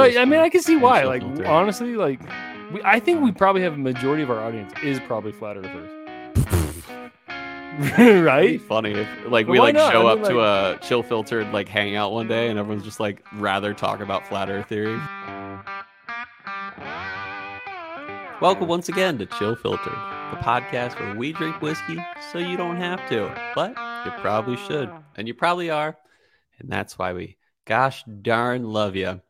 but I mean, I can see why. Like honestly, like we, I think we probably have a majority of our audience is probably flat earthers. right? funny if like but we like not? show I mean, up like... to a chill filtered like hangout one day and everyone's just like rather talk about flat earth theory. Welcome once again to Chill Filtered, the podcast where we drink whiskey so you don't have to, but you probably should, and you probably are, and that's why we gosh darn love you.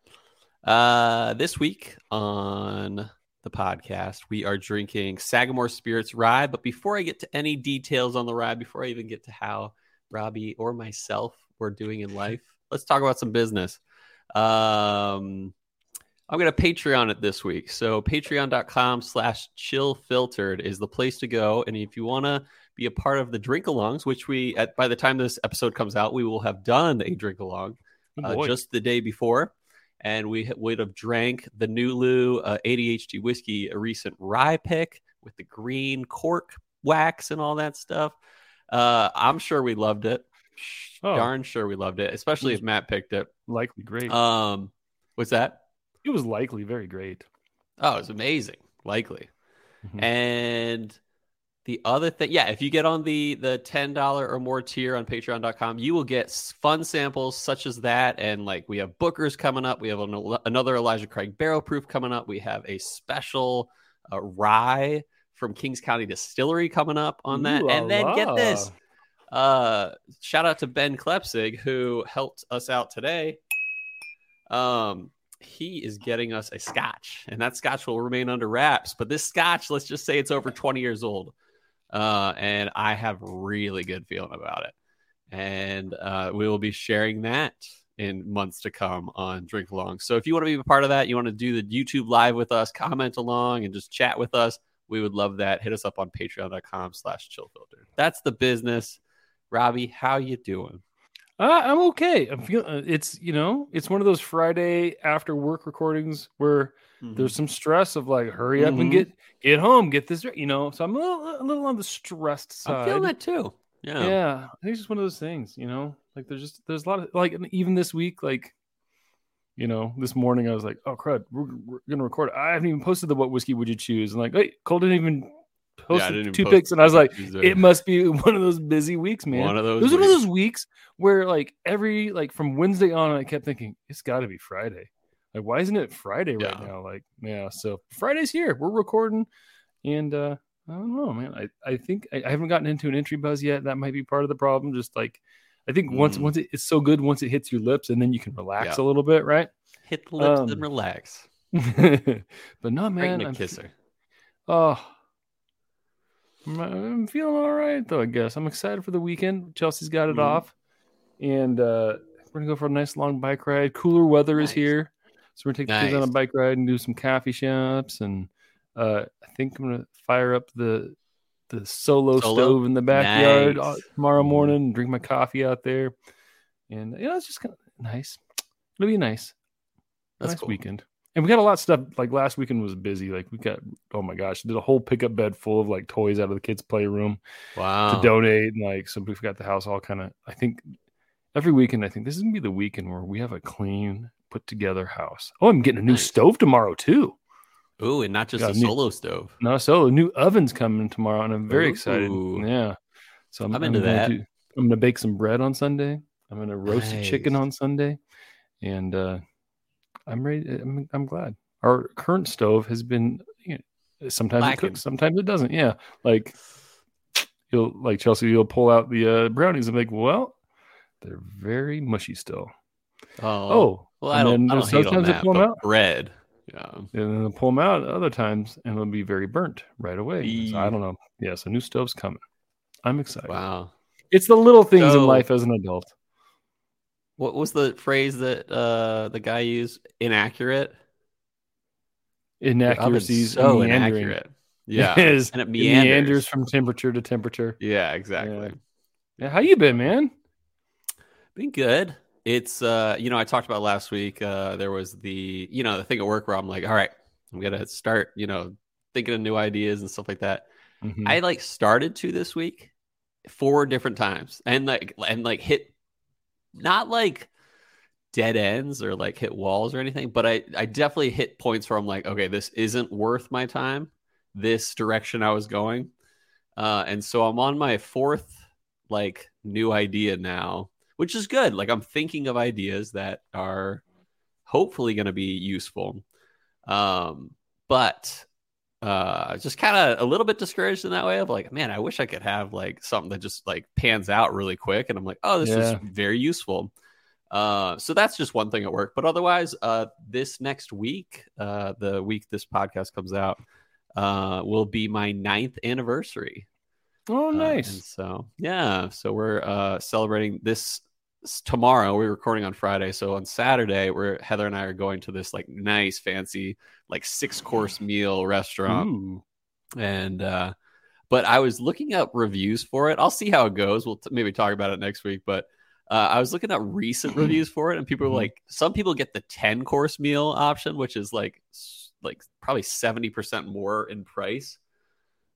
Uh, this week on the podcast, we are drinking Sagamore Spirits Rye. But before I get to any details on the rye, before I even get to how Robbie or myself were doing in life, let's talk about some business. Um, I'm going to Patreon it this week. So patreon.com slash chill filtered is the place to go. And if you want to be a part of the drink alongs, which we, at, by the time this episode comes out, we will have done a drink along uh, just the day before. And we would have drank the Nulu uh, ADHD whiskey, a recent rye pick with the green cork wax and all that stuff. Uh, I'm sure we loved it. Oh. Darn sure we loved it, especially if Matt picked it. Likely great. Um, what's that? It was likely very great. Oh, it was amazing. Likely. Mm-hmm. And the other thing, yeah, if you get on the the ten dollar or more tier on Patreon.com, you will get fun samples such as that, and like we have Booker's coming up, we have an, another Elijah Craig Barrel Proof coming up, we have a special uh, rye from Kings County Distillery coming up on that, Ooh, and then get this, uh, shout out to Ben Klepsig who helped us out today. Um, he is getting us a scotch, and that scotch will remain under wraps. But this scotch, let's just say it's over 20 years old. Uh, and I have really good feeling about it. And uh, we will be sharing that in months to come on Drink Along. So if you want to be a part of that, you want to do the YouTube live with us, comment along, and just chat with us, we would love that. Hit us up on patreon.com slash chillfilter. That's the business. Robbie, how you doing? Uh, I'm okay. I'm feeling uh, it's you know it's one of those Friday after work recordings where mm-hmm. there's some stress of like hurry up mm-hmm. and get get home, get this you know. So I'm a little, a little on the stressed side. I feel that too. Yeah, yeah. I think it's just one of those things, you know. Like there's just there's a lot of like even this week, like you know, this morning I was like, oh crud, we're, we're gonna record. I haven't even posted the what whiskey would you choose, and like, hey, Cole didn't even posted yeah, two picks, and I was like, it must be one of those busy weeks, man. One of those. It was weeks. one of those weeks where like every like from Wednesday on, I kept thinking it's got to be Friday. Like, why isn't it Friday right yeah. now? Like, yeah. So Friday's here. We're recording, and uh I don't know, man. I I think I, I haven't gotten into an entry buzz yet. That might be part of the problem. Just like I think once mm. once it, it's so good once it hits your lips, and then you can relax yeah. a little bit, right? Hit the lips um, and relax. but not man. I'm, kisser. Oh, I'm feeling all right though. I guess I'm excited for the weekend. Chelsea's got it mm off, and uh, we're gonna go for a nice long bike ride. Cooler weather nice. is here, so we're gonna take nice. the kids on a bike ride and do some coffee shops. And uh, I think I'm gonna fire up the the solo, solo? stove in the backyard nice. tomorrow morning and drink my coffee out there. And you know, it's just kind of nice. It'll be nice. That's nice cool. weekend and we got a lot of stuff like last weekend was busy like we got oh my gosh did a whole pickup bed full of like toys out of the kids playroom wow to donate and like so we've got the house all kind of i think every weekend i think this is gonna be the weekend where we have a clean put together house oh i'm getting a new nice. stove tomorrow too Ooh, and not just a, a new, solo stove. No, solo. New oven's coming tomorrow, and I'm very Ooh. excited. Yeah, so I'm, I'm into I'm that. To, I'm gonna bake some bread on Sunday. I'm gonna roast nice. a chicken on Sunday, and uh, I'm ready. I'm, I'm glad. Our current stove has been you know, sometimes Lacking. it cooks, sometimes it doesn't. Yeah, like you'll like Chelsea, you'll pull out the uh, brownies and like, well, they're very mushy still. Oh, oh well, I don't. I don't sometimes that, pull them out. red. Yeah. And then they'll pull them out other times and it'll be very burnt right away. So I don't know. Yeah, so new stove's coming. I'm excited. Wow. It's the little things so, in life as an adult what was the phrase that uh the guy used? Inaccurate. Inaccuracies. So inaccurate. Yeah, it is. and it meanders. it meanders. from temperature to temperature. Yeah, exactly. Yeah. yeah. How you been, man? Been good. It's uh, you know, I talked about last week. Uh, there was the you know the thing at work where I'm like, all right, I'm gonna start, you know, thinking of new ideas and stuff like that. Mm-hmm. I like started to this week four different times and like and like hit not like dead ends or like hit walls or anything, but I I definitely hit points where I'm like, okay, this isn't worth my time. This direction I was going, uh, and so I'm on my fourth like new idea now, which is good. Like I'm thinking of ideas that are hopefully going to be useful. Um, but uh just kind of a little bit discouraged in that way of like man i wish i could have like something that just like pans out really quick and i'm like oh this Yeah. is very useful uh so that's just one thing at work but otherwise uh this next week uh the week this podcast comes out uh will be my ninth anniversary Oh, uh, and nice. so yeah, so we're uh, celebrating this tomorrow. We're recording on Friday, so on Saturday, we're Heather and I are going to this like nice, fancy, like six course meal restaurant, Ooh. and uh, but I was looking up reviews for it. I'll see how it goes. We'll t- maybe talk about it next week, but. Uh, I was looking at recent reviews for it, and people were Mhm. like, some people get the ten course meal option, which is like, like probably seventy percent more in price.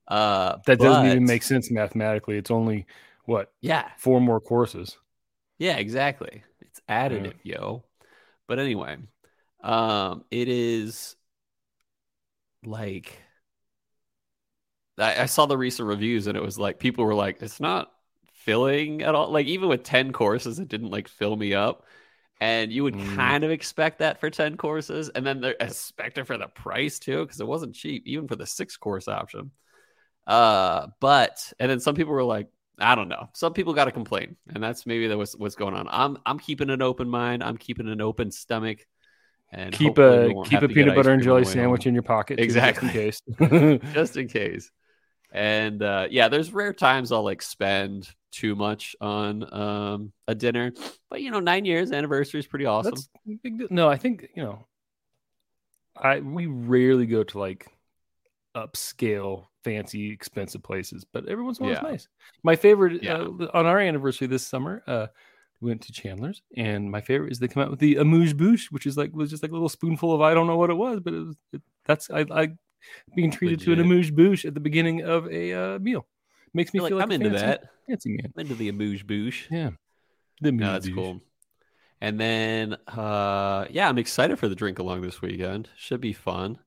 Uh, That doesn't even make sense mathematically. It's only what Yeah, four more courses. Yeah, exactly. It's additive, yo. But anyway, um, it is like I, I saw the recent reviews and it was like people were like, it's not filling at all. Like even with 10 courses, it didn't like fill me up. And you would Mm. kind of expect that for 10 courses. And then they expect it for the price too, because it wasn't cheap, even for the six course option. Uh, but and then some people were like, I don't know. Some people got to complain, and that's maybe that was what's going on. I'm I'm keeping an open mind. I'm keeping an open stomach, and keep a keep a peanut butter and jelly sandwich in your pocket, too, Exactly. just in case. just in case. And uh, yeah, there's rare times I'll like spend too much on um, a dinner, but you know, nine years anniversary is pretty awesome. That's big. No, I think you know, I we rarely go to like upscale, fancy, expensive places, but every once in a while Yeah. it's nice. My favorite Yeah. uh, on our anniversary this summer, uh, we went to Chandler's, and my favorite is they come out with the amuse bouche, which is like was just like a little spoonful of I don't know what it was, but it was it, that's I I being treated to an Legit. amuse bouche at the beginning of a uh, meal makes me You're like, feel like I'm into fancy, that. fancy man. I'm into the amuse bouche. Yeah, the No, that's bouche. cool. And then, uh, yeah, I'm excited for the drink along this weekend. Should be fun.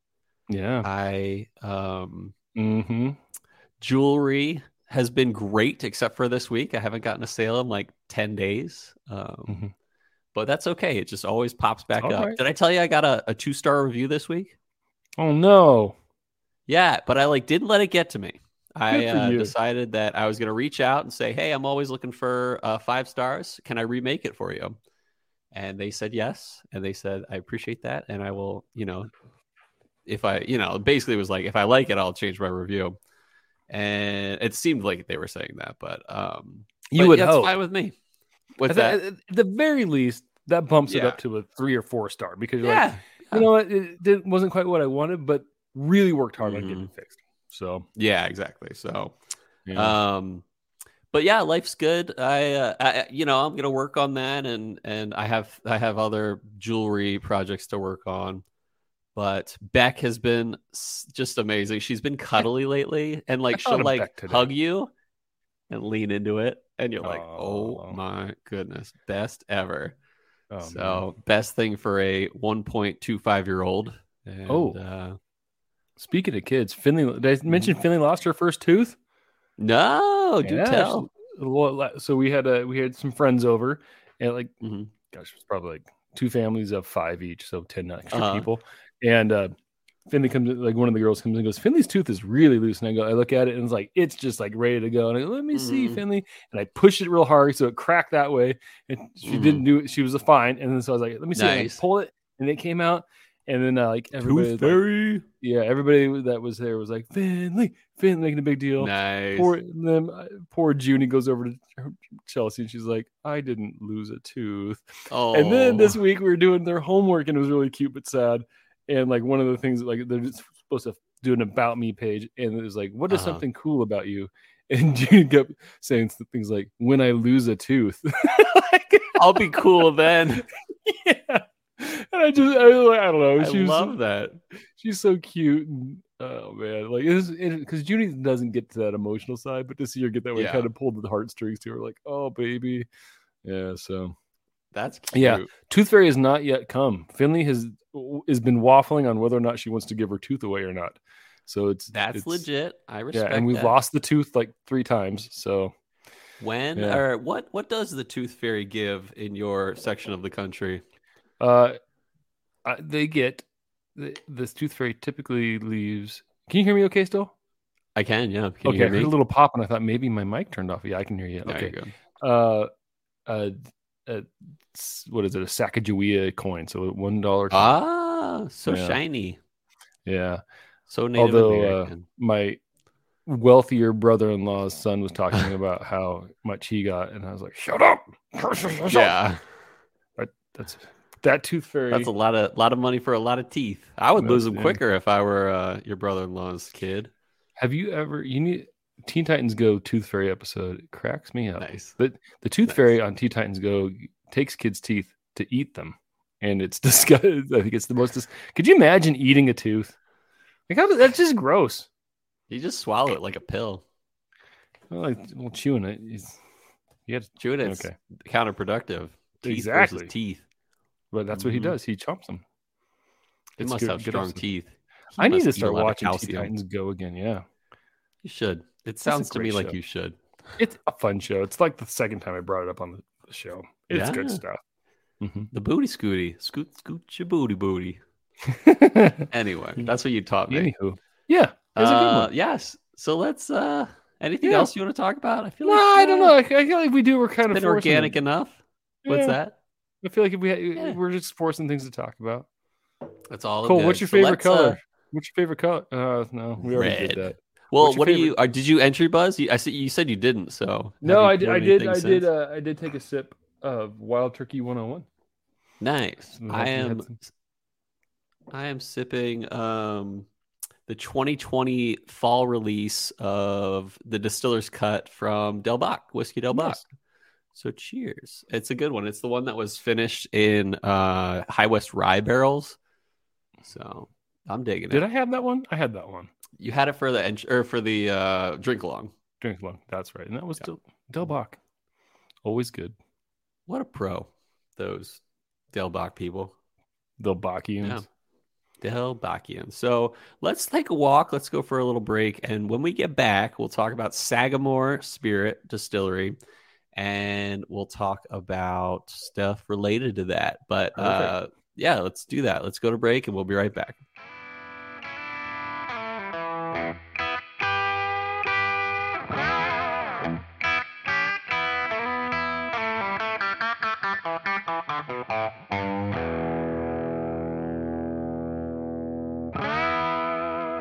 Yeah. I um, Mm-hmm. jewelry has been great, except for this week. I haven't gotten a sale in like ten days. Um, Mhm. but that's okay. It just always pops back All up. right. Did I tell you I got a, a two star review this week? Oh no. Yeah, but I like didn't let it get to me. I uh, decided that I was going to reach out and say, "Hey, I'm always looking for uh, five stars. Can I remake it for you?" And they said yes, and they said, "I appreciate that, and I will, you know, if I, you know, basically it was like if I like it, I'll change my review." And it seemed like they were saying that, but um, You but would that's hope. fine with me. With At that, the, at the very least, that bumps it up to a three or four star because you're yeah, like, you know what, it, it wasn't quite what I wanted, but really worked hard on Mm-hmm. getting it fixed. So, yeah, exactly. So, yeah. Um, but yeah, life's good. I, uh, I, you know, I'm gonna work on that, and and I have I have other jewelry projects to work on. But Beck has been just amazing. She's been cuddly lately, and like she'll like hug you and lean into it, and you're like, Oh. oh my goodness, best ever. Oh, so best thing for a 1.25 year old. And, Oh. uh, speaking of kids, Finley, did I mention Finley lost her first tooth? no, do Yeah, tell. So we had a we had some friends over, and like, Mhm. gosh, it was probably like two families of five each, so ten extra Uh-huh. people. And uh Finley comes like one of the girls comes and goes, Finley's tooth is really loose. And I go, I look at it and it's like it's just like ready to go. And I go, let me see, Mhm. Finley. And I pushed it real hard so it cracked that way. And she Mhm. didn't do it. She was a fine. And then so I was like, let me see. Nice. pulled it and it came out. And then uh, like everybody, like- yeah, everybody that was there was like Finley, Finley, making a big deal. Nice. Poor them, poor Junie goes over to Chelsea and she's like, I didn't lose a tooth. oh, And then this week we were doing their homework and it was really cute but sad. And like one of the things like they're just supposed to do an about me page and it was like, what is Uh-huh. something cool about you? And Junie kept saying things like, when I lose a tooth. Like, I'll be cool then. yeah. And I just, I, I don't know. I was love that. she's so cute. And, oh man, like it's because Junie doesn't get to that emotional side, but to see her get that way Yeah. kind of pulled the heartstrings to her, like, oh baby, yeah. So That's cute. Yeah. Tooth Fairy has not yet come. Finley has has been waffling on whether or not she wants to give her tooth away or not. So it's That's it's, legit. I respect Yeah, and we've that. lost the tooth like three times. So When Yeah. or what what does the tooth fairy give in your section of the country? uh, they get the, this tooth fairy typically leaves. Can you hear me? Okay, still? I can, yeah. Can okay, I heard a little pop, and I thought maybe my mic turned off. Yeah, I can hear you. Okay. you go. uh, uh, s- what is it? A Sacagawea coin. So one dollar. Ah, so Yeah. shiny. Yeah. So Native Although, uh, American. My wealthier brother-in-law's son was talking about how much he got, and I was like, "Shut up!" yeah, That's that tooth fairy. that's a lot of lot of money for a lot of teeth. I would lose them yeah. quicker if I were uh, your brother-in-law's kid. Have you ever? You need Teen Titans Go Tooth Fairy episode. It cracks me up. Nice. The the Tooth Nice. Fairy on Teen Titans Go takes kids' teeth to eat them, and it's disgusting. I think it's the most. Dis- Could you imagine eating a tooth? Like how, that's just gross. You just swallow it like a pill. Well, like well, chewing it. Is, you to, Chew it. It's Okay. counterproductive. Teeth Exactly. teeth. but that's what he Mhm. does. He chomps them. He It's must good- have strong teeth. I need to start watching Teen. Titans Go again. Yeah, You should. It sounds to me great like you should. it's a fun show. It's like the second time I brought it up on the, show. It's good Yeah. stuff. Mhm. The booty scooty. Scoot scoot your booty booty. Anyway, that's what you taught me. Anywho, yeah, good Uh, yes. So let's uh anything Yeah. else you want to talk about? I feel No, like I don't uh, know. I, feel like we do, we're kind of been organic enough. What's that? I feel like if we had, Yeah. we're just forcing things to talk about. That's all. Cool. What's your So favorite uh, color? What's your favorite color? Uh, no, we already Red. did that. Well, what favorite- you? Uh, did you entry buzz? You, I see. You said you didn't. So No, I did. I did. I did. Uh, I did take a sip of Wild Turkey 101. nice. I am. I am sipping um the 2020 fall release of the Distiller's Cut from Del Bac Whiskey Del Bac. Nice. So cheers. It's a good one. It's the one that was finished in uh High West rye barrels. So I'm digging Did it. Did I have that one? I had that one. You had it for the ent- or for the uh drink along. Drink along. That's right. And that was Yeah. Del, Del Bac. Always good. What a pro, those Del Bac people. Del Bachians. Yeah. Del Bachian. So let's take a walk. Let's go for a little break. And when we get back, we'll talk about Sagamore Spirit Distillery and we'll talk about stuff related to that. But uh, yeah, let's do that. Let's go to break and we'll be right back.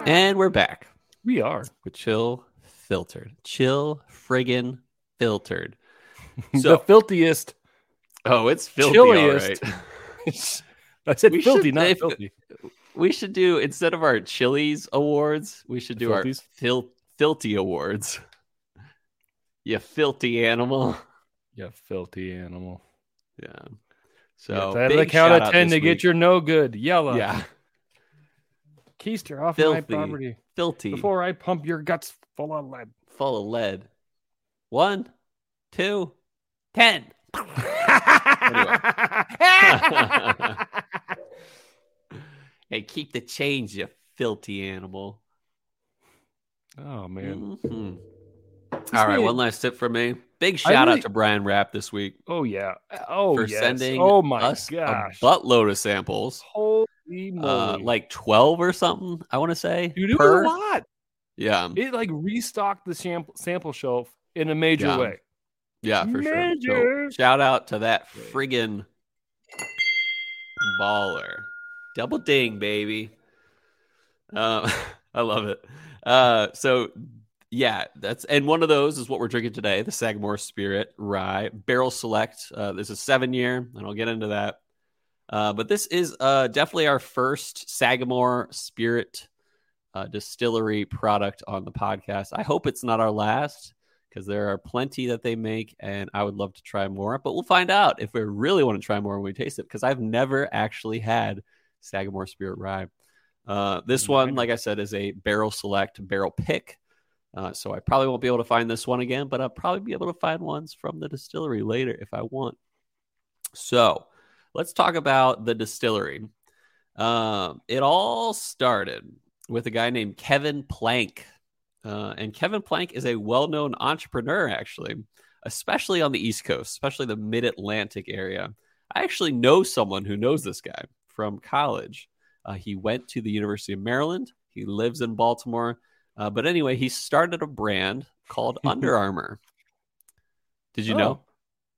And we're back. We are. with chill filtered chill friggin filtered So, the so filthiest. oh it's filthy all right. I said We filthy, should- not if- filthy. we should do instead of our chilies awards we should do our Filthies? fil- filthy awards you filthy animal You filthy animal. yeah So so out of the count of ten to get your no good. Yellow. yeah Keister off my property filthy before I pump your guts full of lead. full of lead one two ten hey keep the change you filthy animal oh man. Mhm. All right, one last tip from me. Big shout really- out to Brian Rapp this week Oh yeah. Oh for yes. sending Oh my us gosh. a buttload of samples, Holy. Uh, like twelve or something. I want to say. Dude, it per. was a lot. Yeah, It like restocked the sample sample shelf in a major Yeah. way. yeah, for sure. So, shout out to that friggin' baller, double ding, baby. Uh, I love it. Uh, so yeah, that's and one of those is what we're drinking today, the Sagamore Spirit Rye Barrel Select. Uh, this is seven year, and I'll get into that. Uh, but this is uh, definitely our first Sagamore Spirit uh, distillery product on the podcast. I hope it's not our last because there are plenty that they make, and I would love to try more. But we'll find out if we really want to try more when we taste it because I've never actually had Sagamore Spirit Rye. Uh, this one, like I said, is a barrel select barrel pick. Uh, so I probably won't be able to find this one again, but I'll probably be able to find ones from the distillery later if I want. So let's talk about the distillery. Um, it all started with a guy named Kevin Plank. Uh, and Kevin Plank is a well known entrepreneur, actually, especially on the East Coast, especially the mid Atlantic area. I actually know someone who knows this guy from college. Uh, he went to the University of Maryland. He lives in Baltimore. Uh, but anyway, he started a brand called Under Armour. Did you Oh. know?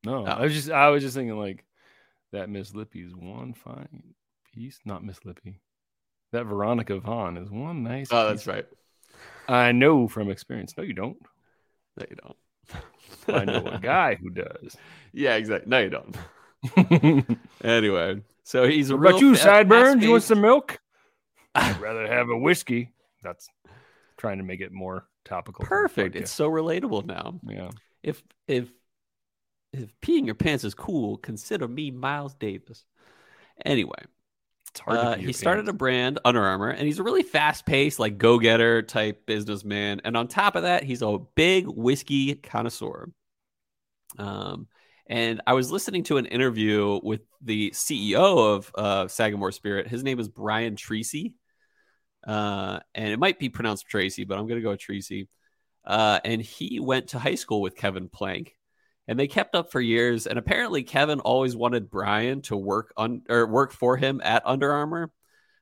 No, Oh. I was just I was just thinking like that Miss Lippy's one fine piece, not Miss Lippy. That Veronica Vaughn is one nice. Oh, that's right. I know from experience. No, you don't. No, you don't. I know a guy who does. Yeah, exactly. No, you don't. Anyway, so he's a about you, fa- Sideburns? You want some milk? I'd rather have a whiskey. That's trying to make it more topical. Perfect. It's so relatable now. yeah. If if if peeing your pants is cool, consider me Miles Davis. Anyway, uh, he your started a brand, Under Armour, and he's a really fast-paced, like go-getter type businessman. And on top of that, he's a big whiskey connoisseur. Um, and I was listening to an interview with the CEO of uh, Sagamore Spirit. His name is Brian Treacy, uh, and it might be pronounced Tracy, but I'm going to go with Treacy. Uh, and he went to high school with Kevin Plank, and they kept up for years. And apparently, Kevin always wanted Brian to work on or work for him at Under Armour.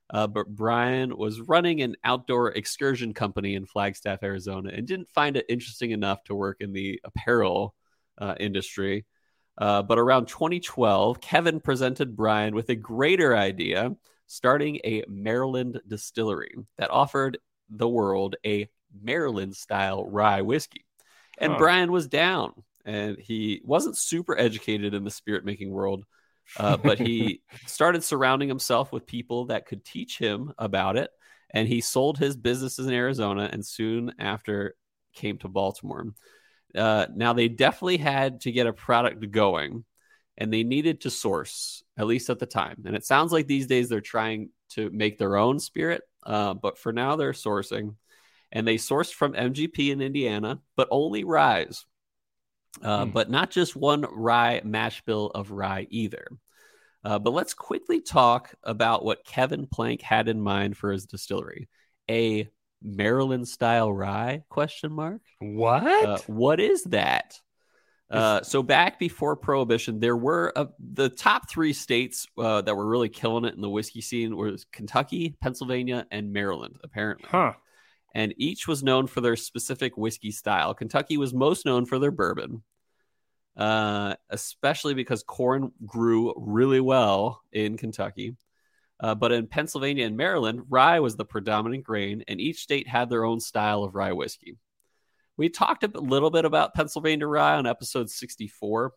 Uh, but Brian was running an outdoor excursion company in Flagstaff, Arizona, and didn't find it interesting enough to work in the apparel uh, industry. Uh, but around 2012, Kevin presented Brian with a greater idea, starting a Maryland distillery that offered the world a Maryland style rye whiskey. And Huh. Brian was down, and he wasn't super educated in the spirit making world, uh, but he started surrounding himself with people that could teach him about it. And he sold his businesses in Arizona and soon after came to Baltimore. Uh, now, they definitely had to get a product going and they needed to source, at least at the time. And it sounds like these days they're trying to make their own spirit, uh, but for now they're sourcing. And they sourced from MGP in Indiana, but only ryes. Uh, Hmm. But not just one rye mash bill of rye either. Uh, but let's quickly talk about what Kevin Plank had in mind for his distillery. A Maryland style rye? Question mark. What? Uh, what is that? Uh, so back before Prohibition, there were uh, the top three states uh, that were really killing it in the whiskey scene was Kentucky, Pennsylvania, and Maryland. Apparently, huh. And each was known for their specific whiskey style. Kentucky was most known for their bourbon, uh, especially because corn grew really well in Kentucky. Uh, but in Pennsylvania and Maryland, rye was the predominant grain, and each state had their own style of rye whiskey. We talked a little bit about Pennsylvania rye on episode 64,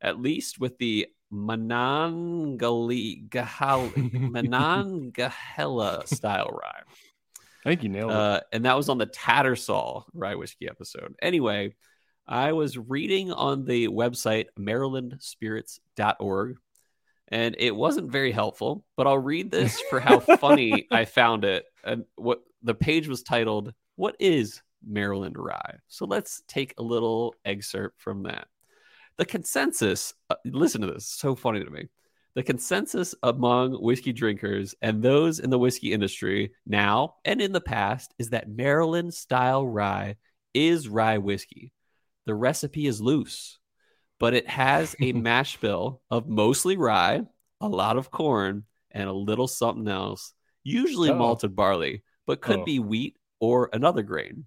at least with the Monongahela style rye. I think you nailed it. Uh, and that was on the Tattersall rye whiskey episode. Anyway, I was reading on the website marylandspirits.org and it wasn't very helpful, but I'll read this for how funny I found it. And what the page was titled, What is Maryland Rye? So let's take a little excerpt from that. The consensus, uh, listen to this, so funny to me. The consensus among whiskey drinkers and those in the whiskey industry now and in the past is that Maryland style rye is rye whiskey. The recipe is loose, but it has a mash bill of mostly rye, a lot of corn, and a little something else, usually Uh-oh. malted barley, but could Oh. be wheat or another grain.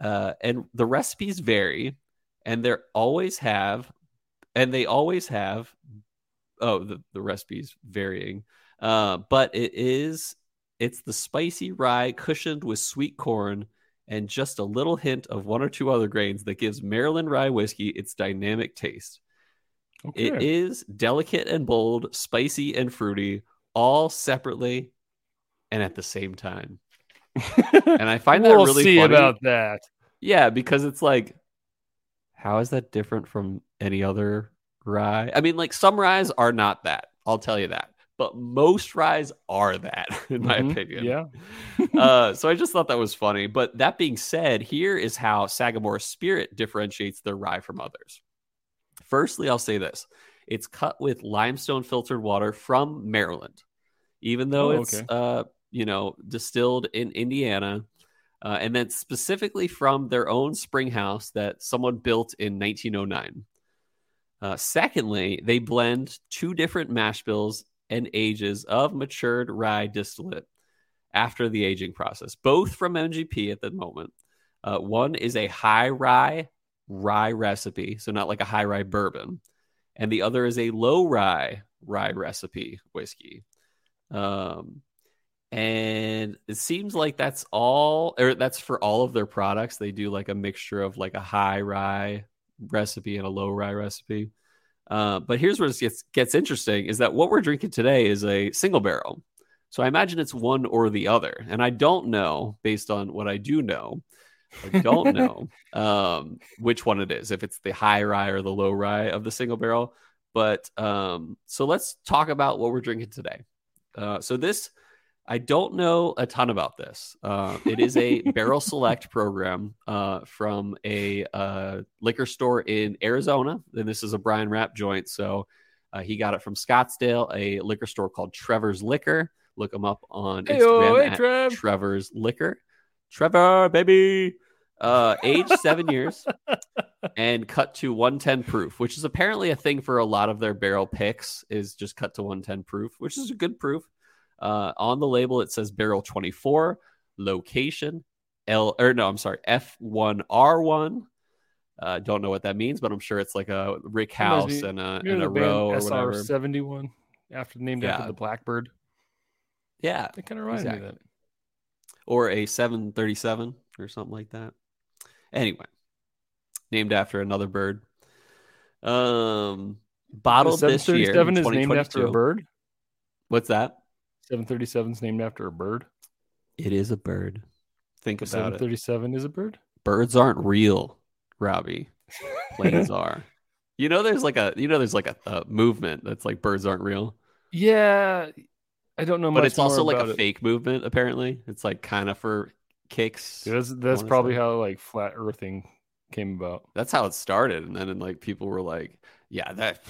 Uh, and the recipes vary, and they always have, and they always have. Oh, the, the recipes varying, uh, but it is it's the spicy rye cushioned with sweet corn and just a little hint of one or two other grains that gives Maryland rye whiskey its dynamic taste. okay. It is delicate and bold, spicy and fruity, all separately and at the same time. And I find that we'll really see funny. about that. Yeah, because it's like, how is that different from any other rye? I mean, like some ryes are not that. I'll tell you that. But most ryes are that, in my Mhm. opinion. Yeah. uh, so I just thought that was funny. But that being said, here is how Sagamore Spirit differentiates their rye from others. Firstly, I'll say this It's cut with limestone filtered water from Maryland, even though Oh, it's okay. uh, you know distilled in Indiana, uh, and then specifically from their own spring house that someone built in 1909. Uh, secondly, they blend two different mash bills and ages of matured rye distillate after the aging process, both from MGP at the moment. Uh, one is a high rye rye recipe, so not like a high rye bourbon, and the other is a low rye rye recipe whiskey. Um, and it seems like that's all, or that's for all of their products. They do like a mixture of like a high rye recipe and a low rye recipe. Uh, but here's where it gets gets interesting: is that what we're drinking today is a single barrel. So I imagine it's one or the other, and I don't know based on what I do know. I don't know um, which one it is, if it's the high rye or the low rye of the single barrel. But um, so let's talk about what we're drinking today. Uh, so this, I don't know a ton about this. Uh, it is a barrel select program uh, from a uh, liquor store in Arizona. And this is a Brian Rapp joint. So uh, he got it from Scottsdale, a liquor store called Trevor's Liquor. Look him up on Hey, Instagram hey, at Trev. Trevor's Liquor. Trevor, baby. Uh, age seven years and cut to 110 proof, which is apparently a thing for a lot of their barrel picks, is just cut to 110 proof, which is a good proof. Uh, on the label, it says barrel 24, location L, or no, I'm sorry, F1R1. Uh, don't know what that means, but I'm sure it's like a Rick House be- and a, and a row or whatever. SR seventy one, after named after the Blackbird. Yeah, That kind of reminds me Exactly. of that. or a 737 or something like that. Anyway, named after another bird. Um, bottled this year. in 737 is named after a bird. What's that? 737 is named after a bird. It is a bird. Think The about it. 737 is a bird. Birds aren't real, Robbie. Planes are. You know, there's like a you know, there's like a, a movement that's like birds aren't real, Yeah, I don't know much. but much it's also more like a it. fake movement. Apparently, it's like kind of for kicks. Dude, that's that's probably say. how like flat earthing came about. That's how it started, and then and like people were like, "Yeah, that."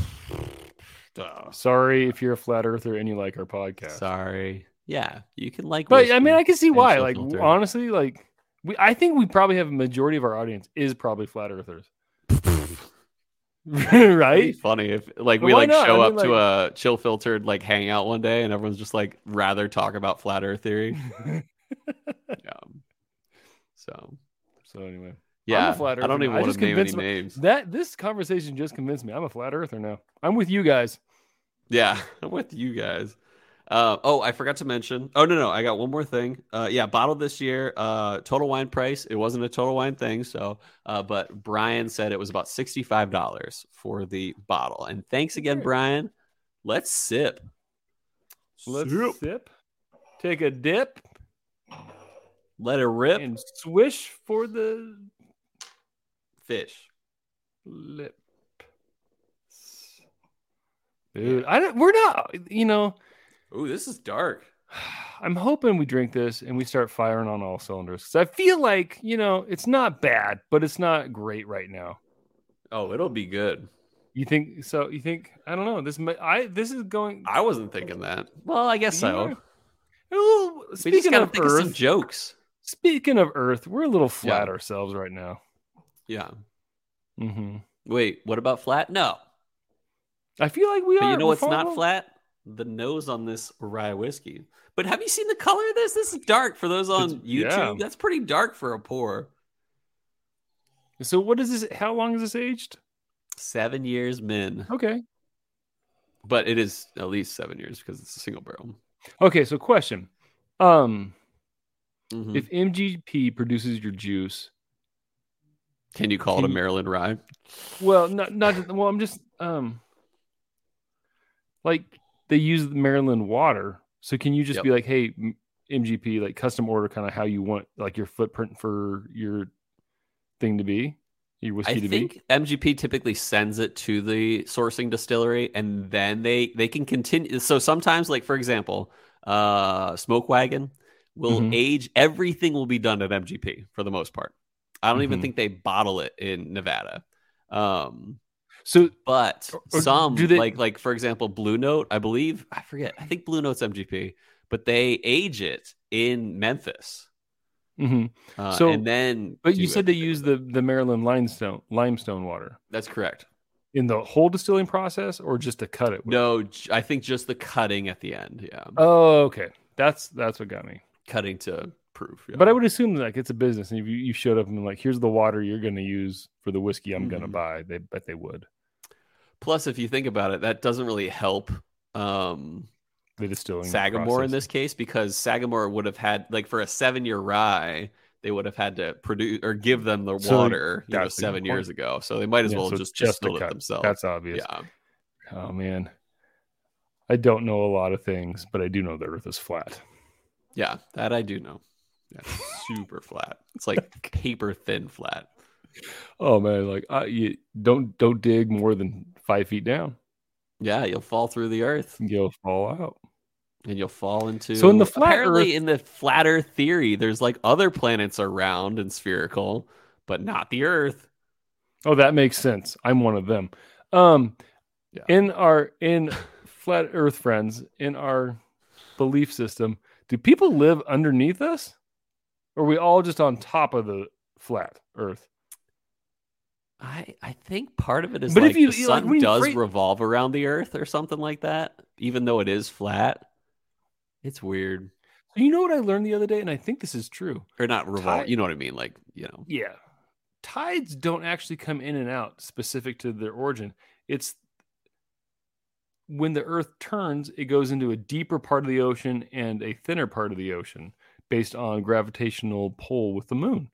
Sorry if you're a flat earther and you like our podcast. Sorry. Yeah, you can like. But I mean, I can see why. Like honestly, like we, I think we probably have a majority of our audience is probably flat earthers, It'd be right? funny if like But we like not? show I up mean, to a chill filtered like hangout one day and everyone's just like rather talk about flat earth theory. yeah. So so anyway, yeah, flat I don't earther. even I want just to name any convinced my- names. that this conversation just convinced me I'm a flat earther now. I'm with you guys. Yeah, I'm with you guys. Uh, oh, I forgot to mention. Oh no, no, I got one more thing. Uh, yeah, bottle this year. Uh, total wine price. It wasn't a total wine thing, so. Uh, but Brian said it was about sixty five dollars for the bottle. And thanks again, Brian. Let's sip. Let's Sip. sip, take a dip, Let it rip. and swish for the Fish. lip. Dude, I don't, we're not, you know, Ooh, this is dark. I'm hoping we drink this and we start firing on all cylinders. Cause I feel like, you know, it's not bad, but it's not great right now. Oh, it'll be good. You think so? You think, I don't know. This, I, this is going, I wasn't thinking that. Well, I guess so. Yeah. a little- speaking of think of Earth, jokes. speaking of Earth, we're a little flat Yeah. ourselves right now. Yeah. Mm-hmm. Wait, what about flat? No. I feel like we But are. you know what's not flat? The nose on this rye whiskey. But have you seen the color of this? This is dark for those on It's- YouTube. yeah. That's pretty dark for a pour. So what is this? How long is this aged? Seven years min. Okay. But it is at least seven years because it's a single barrel. Okay. So question. Um, Mhm. if MGP produces your juice, Can you call it can a you- Maryland rye? well, not not just- well. I'm just um, like they use the Maryland water. So can you just Yep. be like, hey, MGP, like custom order, kind of how you want like your footprint for your thing to be, your whiskey I to be? I think MGP typically sends it to the sourcing distillery, and then they they can continue. So sometimes, like for example, uh, Smoke Wagon will Mhm. age. Everything will be done at MGP for the most part. I don't even Mhm. think they bottle it in Nevada. Um, So but some they- like like for example blue note i believe i forget i think blue note's mgp but they age it in memphis mhm. uh, So- and then but you said they use the the Maryland limestone limestone water that's correct in the whole distilling process or just to cut it no I think just the cutting at the end yeah Oh, okay. That's that's what got me. cutting to proof yeah. But I would assume like it's a business, and if you, you showed up and like, here's the water you're going to use for the whiskey I'm going to buy, they bet they would. plus if you think about it that doesn't really help um The distilling Sagamore in this case because Sagamore would have had like for a seven year rye, they would have had to produce or give them the So water you know, seven point. years ago. So they might as Yeah, well so just just distill it themselves. That's obvious. yeah. Oh man, I don't know a lot of things, but I do know the Earth is flat. Yeah, that I do know. Yeah, super flat. It's like paper thin flat. Oh man, like uh, you don't don't dig more than five feet down, Yeah, you'll fall through the earth you'll fall out. and you'll fall into. So in the flat apparently Earth- in the flat Earth theory, there's like other planets are round and spherical, but not the Earth. Oh, that makes sense. I'm one of them. Um, Yeah. in our in flat Earth friends in our belief system, do people live underneath us, or are we all just on top of the flat Earth? I I think part of it is But like if you- the you- like, sun does revolve around the Earth or something like that, even though it is flat. It's weird, You know what I learned the other day, and I think this is true. or not revolve. Ti- You know what I mean? Like you know. Yeah, tides don't actually come in and out specific to their origin. It's when the Earth turns, it goes into a deeper part of the ocean and a thinner part of the ocean based on gravitational pull with the moon.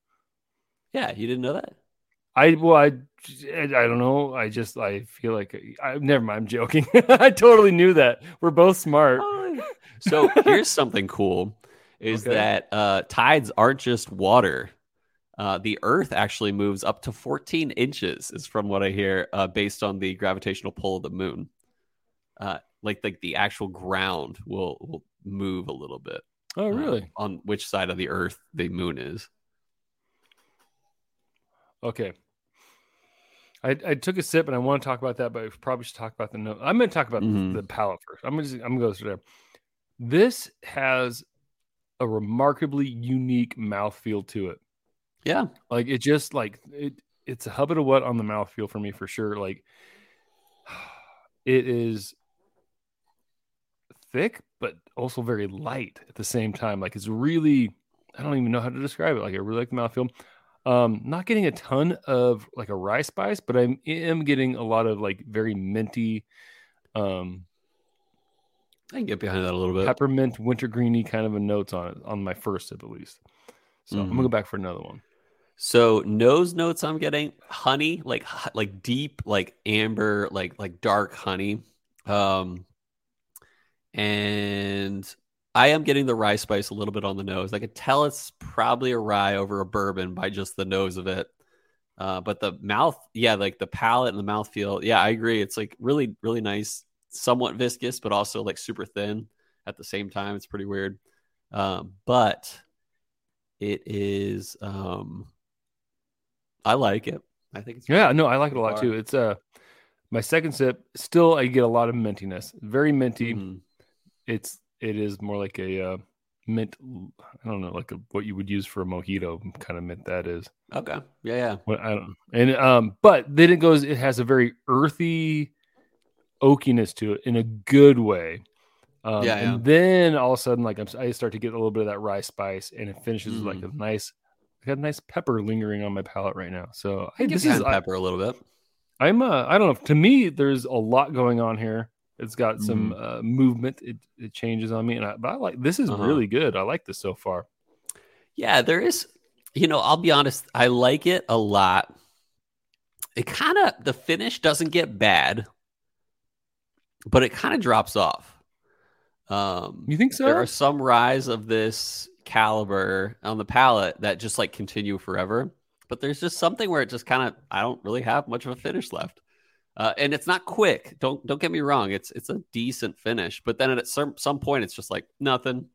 Yeah, you didn't know that. I well, I I don't know. I just I feel like I never mind. I'm joking. I totally knew that. We're both smart. So here's something cool: is Okay. that uh, tides aren't just water. Uh, the Earth actually moves up to 14 inches, is from what I hear, uh, based on the gravitational pull of the moon. Uh, like like the actual ground will will move a little bit. Oh, uh, really? on which side of the Earth the moon is. Okay. I, I took a sip and I want to talk about that, but I probably should talk about the note. I'm going to talk about Mhm. the, the palate first. I'm going to I'm going to go through there. This has a remarkably unique mouthfeel to it. Yeah, Like it just like it it's a hub of what on the mouthfeel for me for sure. Like it is thick, but also very light at the same time. Like it's really I don't even know how to describe it. Like I really like the mouthfeel. Um, not getting a ton of like a rye spice, but I am getting a lot of like very minty, um, I can get behind that a little bit. peppermint, wintergreeny kind of a notes on it on my first sip at least. So I'm Mhm. gonna go back for another one. So nose notes I'm getting honey, like like deep, like amber, like like dark honey. Um and I am getting the rye spice a little bit on the nose. I could tell it's probably a rye over a bourbon by just the nose of it. Uh, but the mouth, yeah, like the palate and the mouth feel, yeah, I agree. It's like really, really nice, somewhat viscous, but also like super thin at the same time. It's pretty weird. Um, but it is um I like it. I think it's Yeah, no, I like it a lot too. It's uh my second sip. Still, I get a lot of mintiness. Very minty. Mhm. It's it is more like a uh, mint. I don't know, like a, what you would use for a mojito kind of mint. That is. Okay. Yeah, yeah. I don't. And um, but then it goes. It has a very earthy oakiness to it in a good way. Um, Yeah, yeah. And then all of a sudden, like I'm, I start to get a little bit of that rye spice, and it finishes with like Mm. a nice. I got a nice pepper lingering on my palate right now. So I I, this is pepper a little bit. I'm uh, I don't know. To me, there's a lot going on here. It's got some Mm-hmm. uh, movement. It, it changes on me, and I, but I like this is Uh-huh. really good. I like this so far. Yeah, there is. You know, I'll be honest. I like it a lot. It kind of the finish doesn't get bad, but it kind of drops off. Um, You think so? there are some ryes of this caliber on the palate that just like continue forever. But there's just something where it just kind of I don't really have much of a finish left. Uh, and it's not quick. Don't don't get me wrong. It's it's a decent finish, but then at some some point it's just like nothing.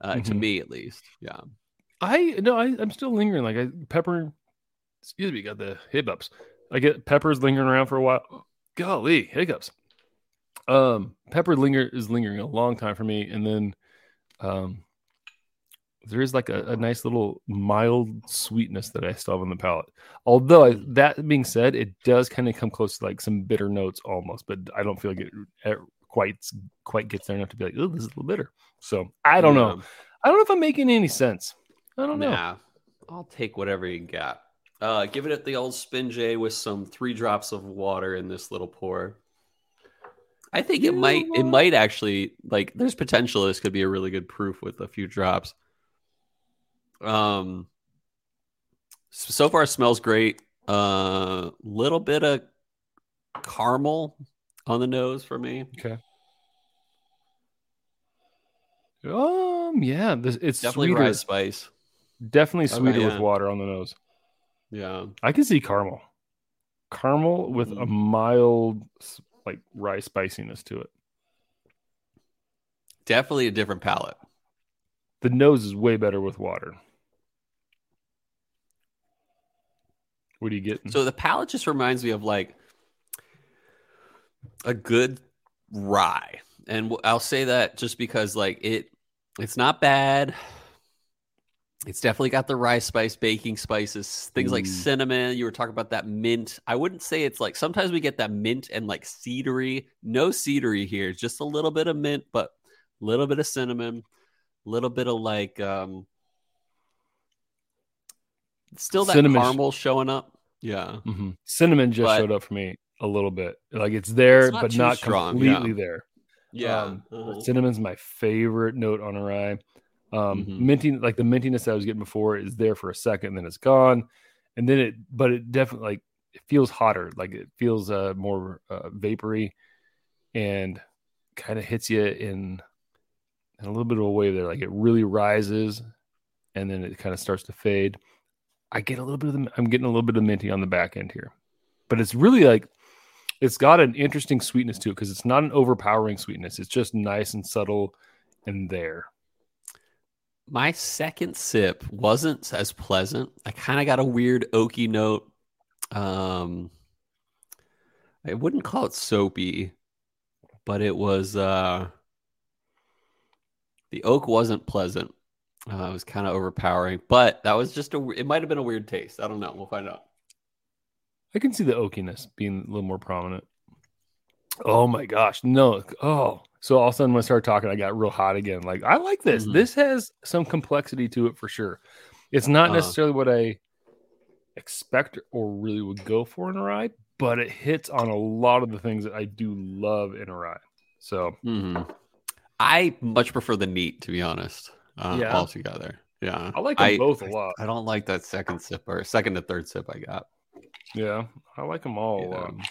Uh, To Mhm. me, at least, yeah. I no, I, I'm still lingering. Like I pepper. Excuse me, got the hip ups. I get peppers lingering around for a while. Golly, hiccups. Um, pepper linger is lingering a long time for me, and then um, there is like a, a nice little mild sweetness that I still have on the palate. Although I, that being said, it does kind of come close to like some bitter notes almost, but I don't feel like it, it quite quite gets there enough to be like, oh, this is a little bitter. So I don't know. I don't know if I'm making any sense. I don't know. I'll take whatever you got. Uh, give it the old spin J with some three drops of water in this little pour. I think it might it might actually like there's potential this could be a really good proof with a few drops. Um so far smells great. Uh little bit of caramel on the nose for me. Okay. Um yeah, this it's definitely sweeter. rye spice. Definitely sweeter Okay, with water on the nose. Yeah. I can see caramel. Caramel with a Mm. mild like rye spiciness to it. Definitely a different palate. The nose is way better with water. What are you getting? So the palate just reminds me of like a good rye. And I'll say that just because like it it's not bad. It's definitely got the rye spice, baking spices, things like Mm. cinnamon. You were talking about that mint. I wouldn't say it's like sometimes we get that mint and like cedary. No cedary here, just a little bit of mint, but a little bit of cinnamon, a little bit of like um still that Cinnamon caramel showing up. Yeah. Mhm. cinnamon just But- showed up for me a little bit. Like it's there, It's not but not strong, completely yeah. there. Yeah. Um, uh-huh. Cinnamon's my favorite note on a rye. Um, Mhm. minty, like the mintiness I was getting before, is there for a second, then it's gone, and then it, but it definitely like it feels hotter, like it feels uh, more uh, vapory, and kind of hits you in, in a little bit of a way there. Like it really rises, and then it kind of starts to fade. I get a little bit of the, I'm getting a little bit of minty on the back end here, but it's really like it's got an interesting sweetness to it because it's not an overpowering sweetness. It's just nice and subtle and there. My second sip wasn't as pleasant. I kind of got a weird oaky note. Um, I wouldn't call it soapy, but it was uh, the oak wasn't pleasant. Uh, it was kind of overpowering, but that was just a. It might have been a weird taste. I don't know. We'll find out. I can see the oakiness being a little more prominent. Oh my gosh, no! Oh, so all of a sudden when I started talking, I got real hot again. Like I like this. Mhm. This has some complexity to it for sure. It's not Uh-huh. necessarily what I expect or really would go for in a rye, but it hits on a lot of the things that I do love in a rye. So Mhm. I much prefer the neat, to be honest. Uh, Yeah. altogether. Yeah, I like them both a lot. I don't like that second sip or second to third sip I got. Yeah, I like them all. Yeah. Um,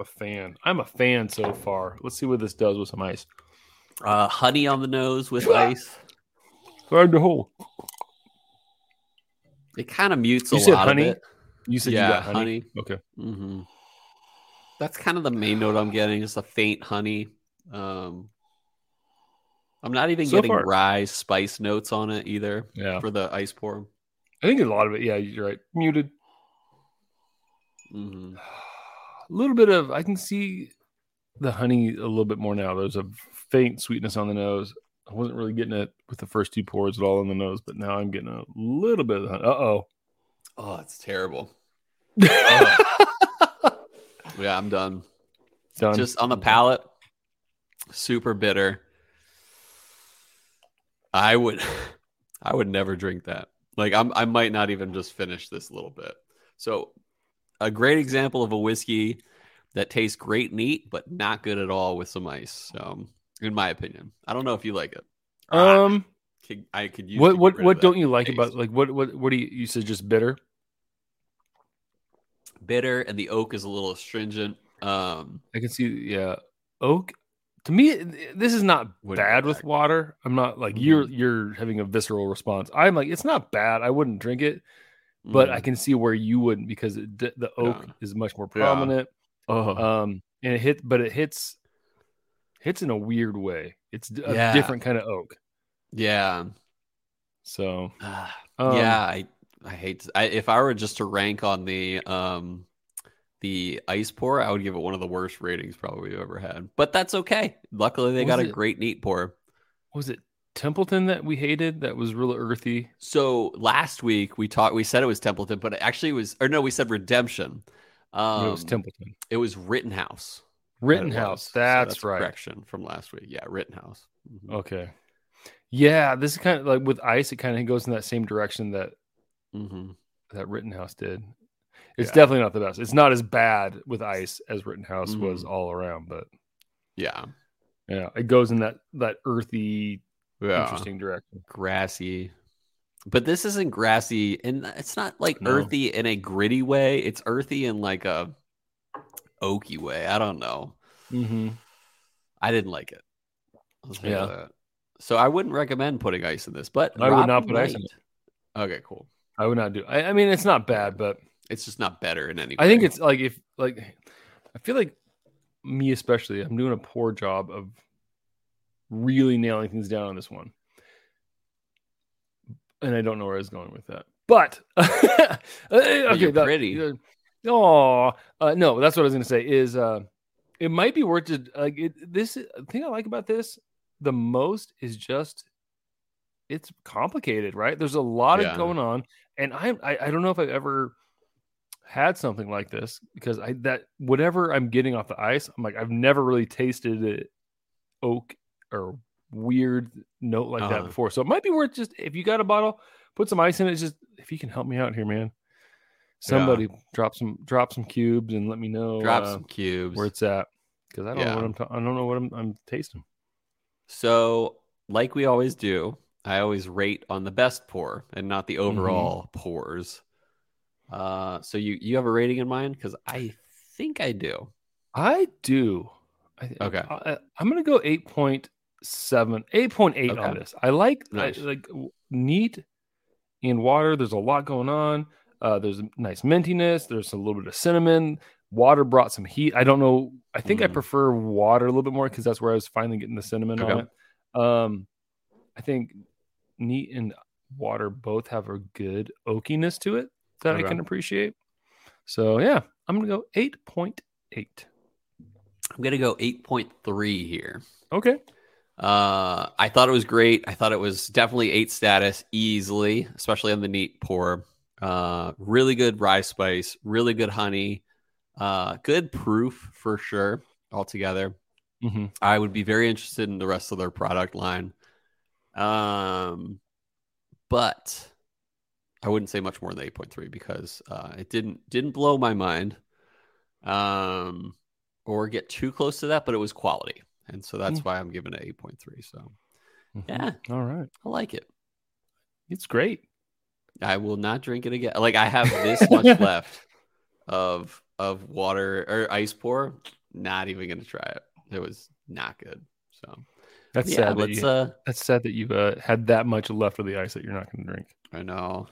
a fan. I'm a fan so far. Let's see what this does with some ice. Uh, honey on the nose with ice. Hard to hold. It kind of mutes You a said lot honey? of it. You said yeah, you got honey. Okay. hmm That's kind of the main note I'm getting, just a faint honey. Um, I'm not even So getting far- rye spice notes on it either Yeah. for the ice pour. I think a lot of it. Yeah, you're right. Muted. hmm A little bit of. I can see the honey a little bit more now. There's a faint sweetness on the nose. I wasn't really getting it with the first two pours at all in the nose, but now I'm getting a little bit of the honey. Uh oh. Oh, it's terrible. Yeah, I'm done. Done. Just on the palate, super bitter. I would, I would never drink that. Like I'm, I might not even just finish this little bit. So, a great example of a whiskey that tastes great neat, but not good at all with some ice. So, in my opinion, I don't know if you like it. Um. Could- I could use. What what what don't you like taste. about like what what what do you you said just bitter? bitter and the oak is a little astringent. Um, I can see yeah. Oak to me this is not Wouldn't bad with water. I'm not like Mhm. you're you're having a visceral response. I'm like it's not bad. I wouldn't drink it, but I mm, can see where you wouldn't because it, the the oak Yeah. is much more Yeah. prominent. uh, Um and it hit but it hits hits in a weird way. It's a Yeah. different kind of oak. yeah, So Ah, um, yeah. I I hate to, I, if I were just to rank on the um the ice pour, I would give it one of the worst ratings probably we've ever had. But that's okay. Luckily, they got a great neat pour. Was it Templeton that we hated? That was real earthy. So last week we talked. We said it was Templeton, but actually it actually was, or no, we said Redemption. Um, it was Templeton. It was Rittenhouse. it Rittenhouse. was. So That's, right. Correction from last week. Yeah, Rittenhouse. Mhm. Okay. Yeah, this is kind of like with ice. It kind of goes in that same direction that Mhm. that Rittenhouse did. It's Yeah. definitely not the best. It's not as bad with ice as Rittenhouse was Mhm. all around, but Yeah. yeah, it goes in that that earthy, Yeah. interesting direction. grassy. But this isn't grassy, and it's not like No. earthy in a gritty way. It's earthy in like a oaky way. I don't know. Mm-hmm. I didn't like it. I'll tell you Yeah. So I wouldn't recommend putting ice in this, but I would not put ice in might. Okay, cool. I would not do. I, I mean, it's not bad, but It's just not better in any. Way. I think it's like if like I feel like me especially, I'm doing a poor job of really nailing things down on this one. And I don't know where I was going with that. But okay, you're that- pretty. uh, Oh, uh, no, that's what I was going to say is uh it might be worth it like it, this the thing I like about this the most is just it's complicated, right? There's a lot Yeah. of going on and I, I I don't know if I've ever had something like this because I that whatever I'm getting off the ice, I'm like I've never really tasted it oak or weird note like that Uh-huh. before. So it might be worth just if you got a bottle, put some ice in it. Just if you can help me out here, man. Somebody drop some drop some cubes and let me know drop uh, some cubes. where it's at because I don't Yeah. know what I'm ta- I don't know what I'm, I'm tasting. So, like we always do, I always rate on the best pour and not the overall pours. Uh, so you you have a rating in mind? Because I think I do. I do. I, Okay. I, I'm gonna go 8.7, 8.8 on this. I like I, like neat in water. There's a lot going on. Uh, there's a nice mintiness. There's a little bit of cinnamon. Water brought some heat. I don't know. I think I Mm. prefer water a little bit more because that's where I was finally getting the cinnamon on it. Um, I think neat and water both have a good oakiness to it that I can appreciate. So yeah, I'm gonna go 8.8. I'm gonna go eight point three here. Okay. Uh, I thought it was great. I thought it was definitely eight status easily, especially on the neat pour. Uh, really good rye spice, really good honey, uh, good proof for sure. Altogether, Mm-hmm. I would be very interested in the rest of their product line. Um, but I wouldn't say much more than eight point three because uh, it didn't didn't blow my mind, um, or get too close to that. But it was quality, and so that's Mm. why I'm giving it eight point three. So Mm-hmm. Yeah. All right. I like it. It's great. I will not drink it again. Like I have this much left of of water or ice pour. Not even gonna try it. It was not good. So That's yeah, sad. That you, uh that's sad that you've uh, had that much left of the ice that you're not going to drink. I know.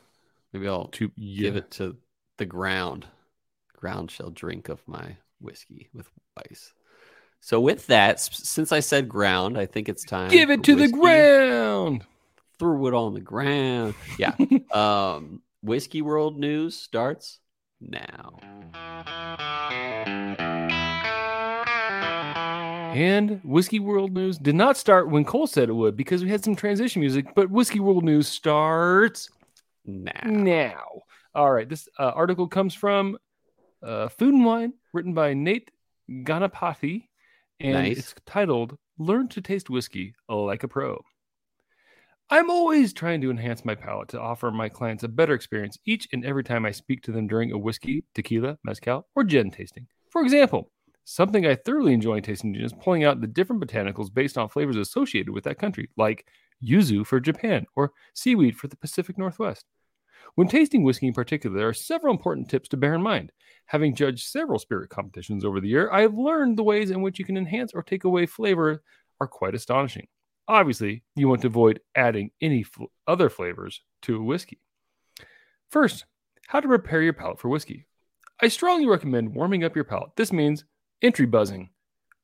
Maybe I'll To give it to the ground. Ground shall drink of my whiskey with ice. So with that, since I said ground, I think it's time. Give it to the ground. Threw it on the ground. Yeah. um, whiskey world news starts now. And Whiskey World News did not start when Cole said it would because we had some transition music, but Whiskey World News starts Now. now. All right. This uh, article comes from uh, Food and Wine, written by Nate Ganapathy, and Nice. it's titled Learn to Taste Whiskey Like a Pro. I'm always trying to enhance my palate to offer my clients a better experience each and every time I speak to them during a whiskey, tequila, mezcal, or gin tasting. For example, something I thoroughly enjoy tasting gin is pulling out the different botanicals based on flavors associated with that country, like yuzu for Japan or seaweed for the Pacific Northwest. When tasting whiskey in particular, there are several important tips to bear in mind. Having judged several spirit competitions over the year, I have learned the ways in which you can enhance or take away flavor are quite astonishing. Obviously, you want to avoid adding any fl- other flavors to a whiskey. First, how to prepare your palate for whiskey. I strongly recommend warming up your palate. This means entry buzzing,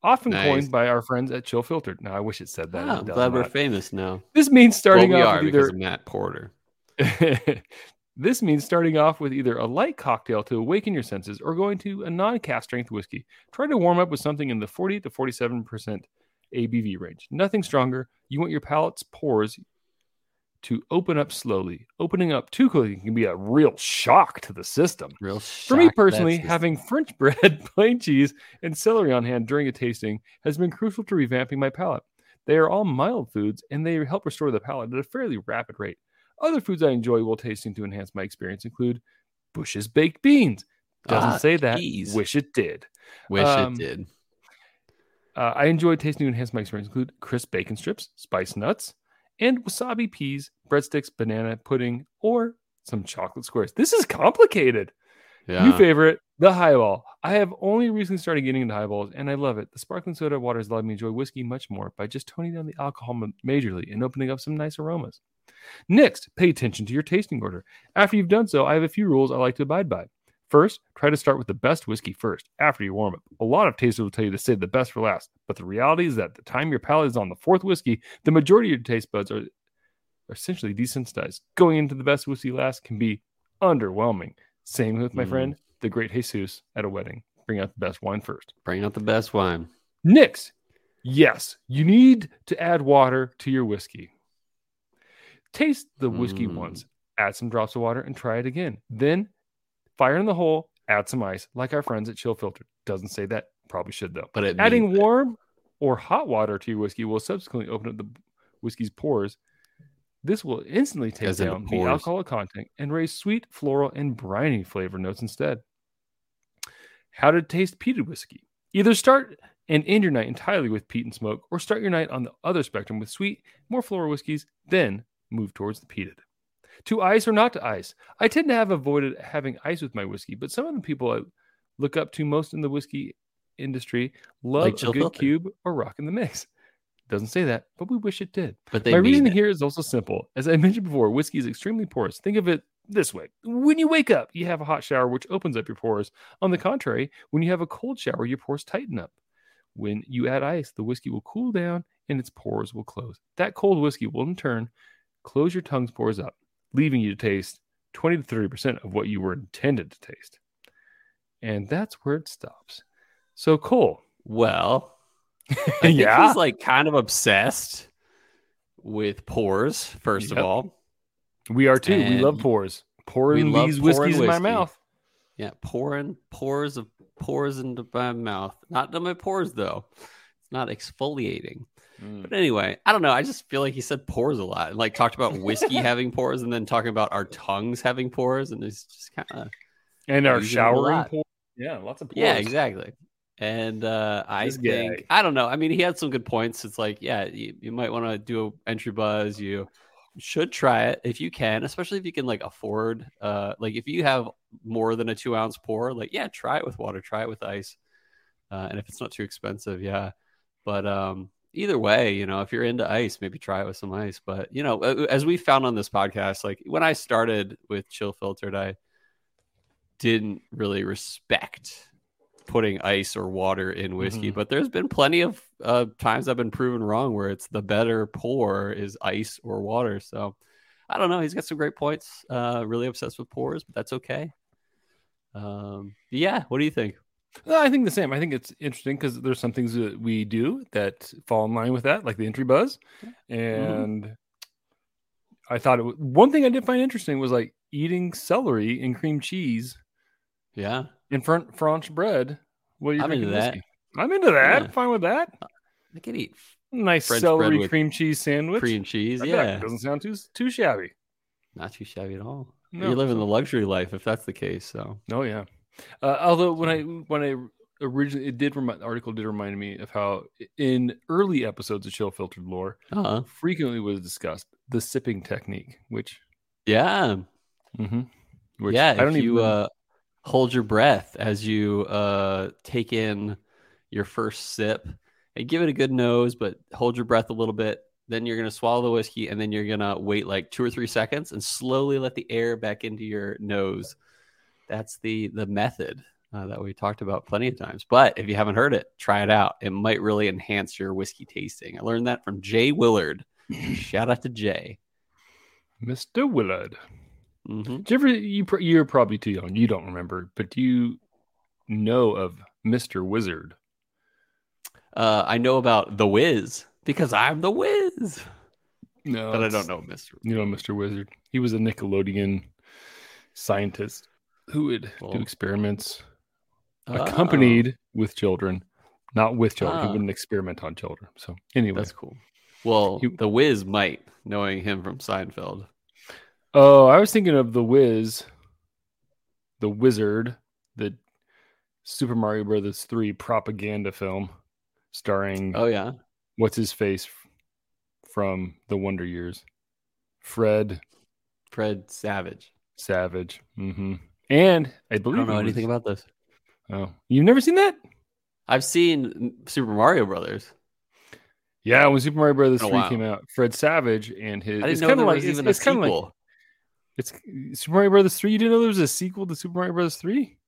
often Nice. coined by our friends at Chill Filtered. Now, I wish it said that. It oh, I'm glad we're not. famous now. This means starting well, we off are with because either of Matt Porter. This means starting off with either a light cocktail to awaken your senses or going to a non cask strength whiskey. Try to warm up with something in the 40 to 47% ABV range. Nothing stronger. You want your palate's pores to open up slowly. Opening up too quickly can be a real shock to the system. Real For me personally, having French bread, plain cheese, and celery on hand during a tasting has been crucial to revamping my palate. They are all mild foods and they help restore the palate at a fairly rapid rate. Other foods I enjoy while tasting to enhance my experience include Bush's baked beans. Doesn't Ah, say that. geez. Wish it did. wish um, it did. Uh, I enjoy tasting to enhance my experience include crisp bacon strips, spice nuts, and wasabi peas, breadsticks, banana pudding, or some chocolate squares. This is complicated. Yeah. New favorite, the highball. I have only recently started getting into highballs, and I love it. The sparkling soda water has allowed me to enjoy whiskey much more by just toning down the alcohol majorly and opening up some nice aromas. Next, pay attention to your tasting order. After you've done so, I have a few rules I like to abide by. First, try to start with the best whiskey first after you warm up. A lot of tasters will tell you to save the best for last, but the reality is that the time your palate is on the fourth whiskey, the majority of your taste buds are, are essentially desensitized. Going into the best whiskey last can be underwhelming. Same with my Mm. friend, the great Jesus at a wedding. Bring out the best wine first. Bring out the best wine. Next, yes, you need to add water to your whiskey. Taste the whiskey Mm. once, add some drops of water, and try it again. Then fire in the hole, add some ice, like our friends at Chill Filter. Doesn't say that, probably should though. But Adding warm or hot water to your whiskey will subsequently open up the whiskey's pores. This will instantly take As down the pores. alcoholic content and raise sweet, floral, and briny flavor notes instead. How to taste peated whiskey. Either start and end your night entirely with peat and smoke, or start your night on the other spectrum with sweet, more floral whiskeys, then move towards the peated. To ice or not to ice. I tend to have avoided having ice with my whiskey, but some of the people I look up to most in the whiskey industry love Like a good Filter. cube or rock in the mix. Doesn't say that, but we wish it did. But they My mean reason it. here is also simple. As I mentioned before, whiskey is extremely porous. Think of it this way when you wake up, you have a hot shower, which opens up your pores. On the contrary, when you have a cold shower, your pores tighten up. When you add ice, the whiskey will cool down and its pores will close. That cold whiskey will, in turn, close your tongue's pores up, leaving you to taste 20 to 30% of what you were intended to taste. And that's where it stops. So, Cole. Well, I yeah. he's like kind of obsessed with pores, first Yep. of all. We are too. we love pores. Pouring love these whiskeys in my mouth. Yeah, pouring pores of pores into my mouth. Not to my pores though. It's not exfoliating. Mm. But anyway, I don't know. I just feel like he said pores a lot. Like talked about whiskey having pores and then talking about our tongues having pores. And it's just kind of And our Using it a showering pores. Yeah, lots of pores. Yeah, exactly. And uh, I This think guy. I don't know. I mean, he had some good points. It's like, yeah, you, you might want to do a entry buzz. You should try it if you can, especially if you can like afford. Uh, like if you have more than a two ounce pour, like yeah, try it with water, try it with ice, uh, and if it's not too expensive, yeah. But um, either way, you know, if you're into ice, maybe try it with some ice. But you know, as we found on this podcast, like when I started with Chill Filtered, I didn't really respect putting ice or water in whiskey, Mhm. but there's been plenty of uh, times I've been proven wrong where it's the better pour is ice or water. So I don't know. He's got some great points. Uh, really obsessed with pours, but that's okay. Um, yeah. What do you think? No, I think the same. I think it's interesting because there's some things that we do that fall in line with that, like the entry buzz. Mm-hmm. And I thought it was one thing I did find interesting was like eating celery and cream cheese Yeah. in front French bread. What you're I'm into that. whiskey. I'm into that. Yeah. Fine with that. Uh, I could eat Nice French celery cream cheese sandwich. cream cheese. Yeah. it doesn't sound too too shabby. Not too shabby at all. No, You're living so- the luxury life if that's the case. So Oh yeah. Uh, although when I when I originally it did remind the article did remind me of how in early episodes of Chill Filtered Lore uh frequently was discussed the sipping technique, which yeah. mhm, which yeah, I don't if you even uh, hold your breath as you uh, take in your first sip and give it a good nose, but hold your breath a little bit. Then you're gonna swallow the whiskey, and then you're gonna wait like two or three seconds and slowly let the air back into your nose. That's the the method uh, that we talked about plenty of times. But if you haven't heard it, try it out. It might really enhance your whiskey tasting. I learned that from Jay Willard. Shout out to Jay. Mr. Willard. hmm Did you ever, you, pr- you're probably too young. You don't remember, but do you know of Mr. Wizard? Uh, I know about the Wiz because I'm the Wiz, No. but I don't know Mister. You know Mr. Wizard. He was a Nickelodeon scientist who would Cool. do experiments Oh, accompanied with children, not with children. Ah. He wouldn't experiment on children. So anyway, That's cool. Well, You- the Wiz might knowing him from Seinfeld. oh, I was thinking of the Wiz, the Wizard, the Super Mario Brothers three propaganda film, starring Oh yeah, what's his face from the Wonder Years, Fred Fred Savage. Savage. hmm And I I don't know he anything about this. Oh, you've never seen that? I've seen Super Mario Brothers. Yeah, when Super Mario Brothers three came out, Fred Savage and his I didn't know kinda there like, was it's- even a it's kinda like- sequel. it's Super Mario Brothers three. You didn't know there was a sequel to Super Mario Brothers three,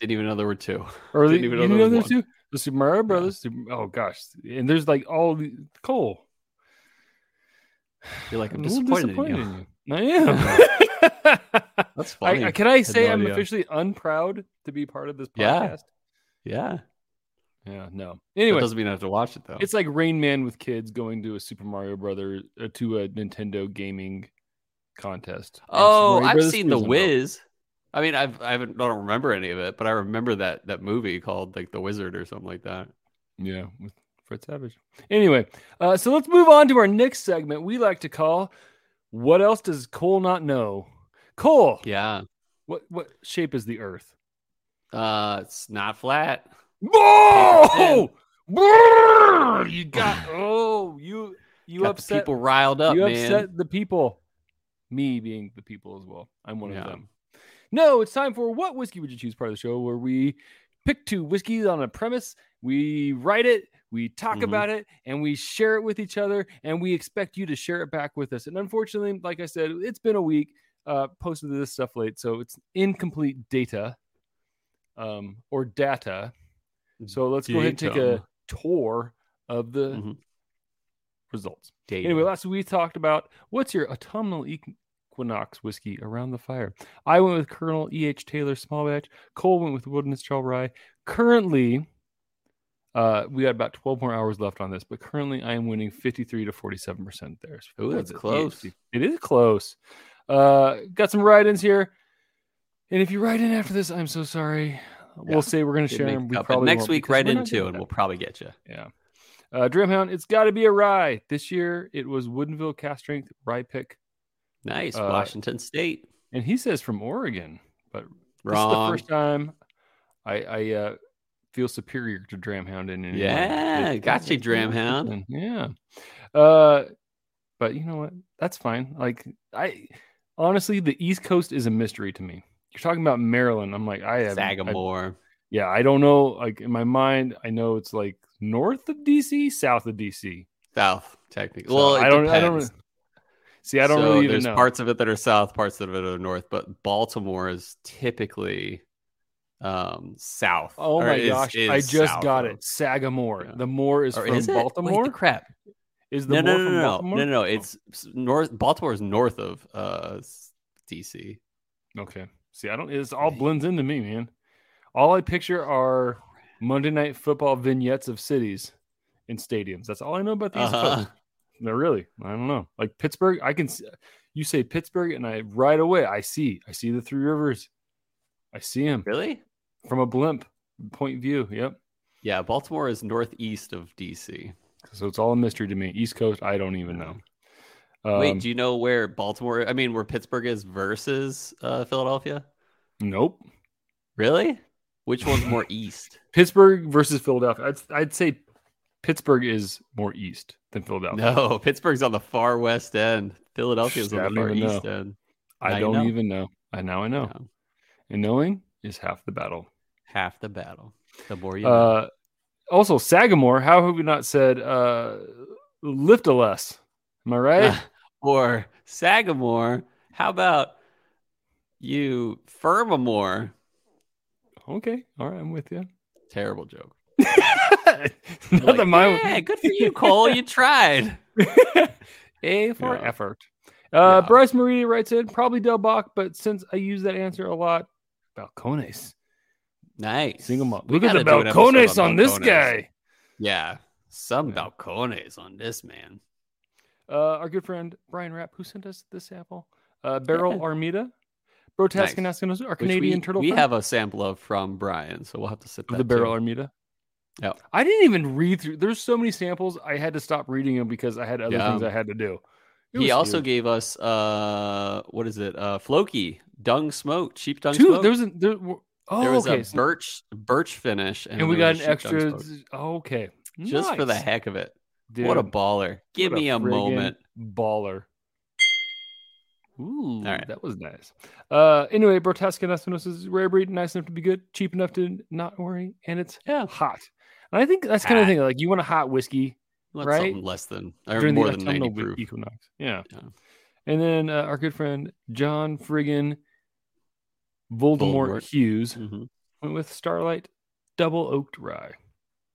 Didn't even know there were two. or Didn't even you know didn't there know was there's two? The Super Mario Brothers. Super- oh gosh, and there's like all the Cole. You're like I'm a little disappointed, in you. in you. I am. That's funny. I, I- can I say no I'm idea. officially unproud to be part of this podcast? Yeah. Yeah. Yeah. No. Anyway, Anyway, doesn't mean I have to watch it though. It's like Rain Man with kids going to a Super Mario Brother uh, to a Nintendo gaming contest. Oh, I've Brothers seen the. Wiz. I mean, I've I haven't don't remember any of it, but I remember that that movie called like The Wizard or something like that. Yeah, with Fred Savage. Anyway, uh, so let's move on to our next segment. We like to call "What else does Cole not know?" Cole, Yeah. what what shape is the Earth? Uh, it's not flat. Whoa! Brrr! You got oh you you Got upset people riled up, you man. upset the people. Me being the people as well. I'm one Yeah. of them. No, it's time for what whiskey would you choose part of the show where we pick two whiskeys on a premise, we write it, we talk Mhm. about it, and we share it with each other, and we expect you to share it back with us. And unfortunately, like I said, it's been a week. Uh, posted this stuff late, so it's incomplete data, um, or data. So let's go ahead and take a tour of the Mhm. results. Data. Anyway, last week we talked about what's your autumnal equinox whiskey around the fire. I went with Colonel E.H. Taylor small batch. Cole went with Wilderness Trail Rye. Currently, uh, we got about 12 more hours left on this, but currently I am winning 53 to 47% there. Ooh, that's close. It is close. Uh, got some write ins here. And if you write in after this, I'm so sorry. Yeah. We'll say we're going to share them. We probably next week, we're into, good and we'll probably get you. Yeah. Uh, Dramhound, it's got to be a rye. This year it was Woodinville Cast Strength Rye Pick. Nice, Uh, Washington State. And he says from Oregon, but this is the first time I, I uh, feel superior to Dramhound in any. Yeah, It- gotcha, Dramhound. Yeah. Uh, but you know what? That's fine. Like I honestly, the East Coast is a mystery to me. You're talking about Maryland. I'm like, I have I- Sagamore. yeah, I don't know. Like in my mind, I know it's like north of DC, south of DC. South, technically. So well, it I don't. I don't. See, I don't So really even there's know. parts of it that are south, parts of it are north, but Baltimore is typically um south. oh my is- gosh, is I just south got of- it. Sagamore. Yeah. The more is Or from is it? Baltimore. Wait, the crap. Is the No, no, more no, from no, no, Baltimore? no, no. It's north. Baltimore is north of uh DC. Okay. See, I don't. It all blends into me, man. All I picture are Monday Night Football vignettes of cities and stadiums. That's all I know about these. Uh-huh. No, really, I don't know. Like Pittsburgh, I can. s- You say Pittsburgh, and I right away I see. I see the Three Rivers. I see them Really? from a blimp point of view. Yep. Yeah, Baltimore is northeast of DC. So it's all a mystery to me. East Coast, I don't even know. Um, Wait, do you know where Baltimore? I mean, where Pittsburgh is versus uh, Philadelphia? nope. Really? Which one's more east? Pittsburgh versus Philadelphia. I'd, I'd say Pittsburgh is more east than Philadelphia. No, Pittsburgh's on the far west end. Philadelphia's I on the far even know. east end. I Now don't know. even know. I now I know. And knowing is half the battle. Half the battle. The more you know. Also, Sagamore. How have we not said uh, lift a less? Am I right? or Sagamore. How about you Firmamore? okay. All right. I'm with you. Terrible joke. Not Like, my yeah, good for you, Cole. You tried. A for Yeah. effort. Uh, Yeah. Bryce Marie writes in probably Del Bac, but since I use that answer a lot, Balcones. Nice. Single malt. We Look at the gotta do Balcones on this guy. Yeah. Some Yeah. balcones on this man. Uh, our good friend Brian Rapp, who sent us this sample, uh, Barrell Armida, Brotask and Nice. Ascanos, our Canadian we, turtle We friend have a sample of from Brian, so we'll have to sit of that the Barrell too. Armida. Yep. I didn't even read through. There's so many samples. I had to stop reading them because I had other Yeah. things I had to do. He was also huge. gave us uh what is it? Uh Floki, dung smoke, cheap dung two. smoke. There was a, there. Oh, There was okay. a birch birch finish, and, and we got an a extra. oh, okay. just for the heck of it. Dude, what a baller! Give me a, friggin' moment. Baller. Ooh, right. that was nice. Uh, anyway, Brotesca Nastinos is rare breed, nice enough to be good, cheap enough to not worry, and it's Yeah, hot. And I think that's kind of Hot. thing. Like you want a hot whiskey Let right? less than or during more than ninety proof. equinox. Yeah. Yeah. And then uh, our good friend John friggin Voldemort, Voldemort. Hughes Mhm. went with Starlight Double Oaked Rye.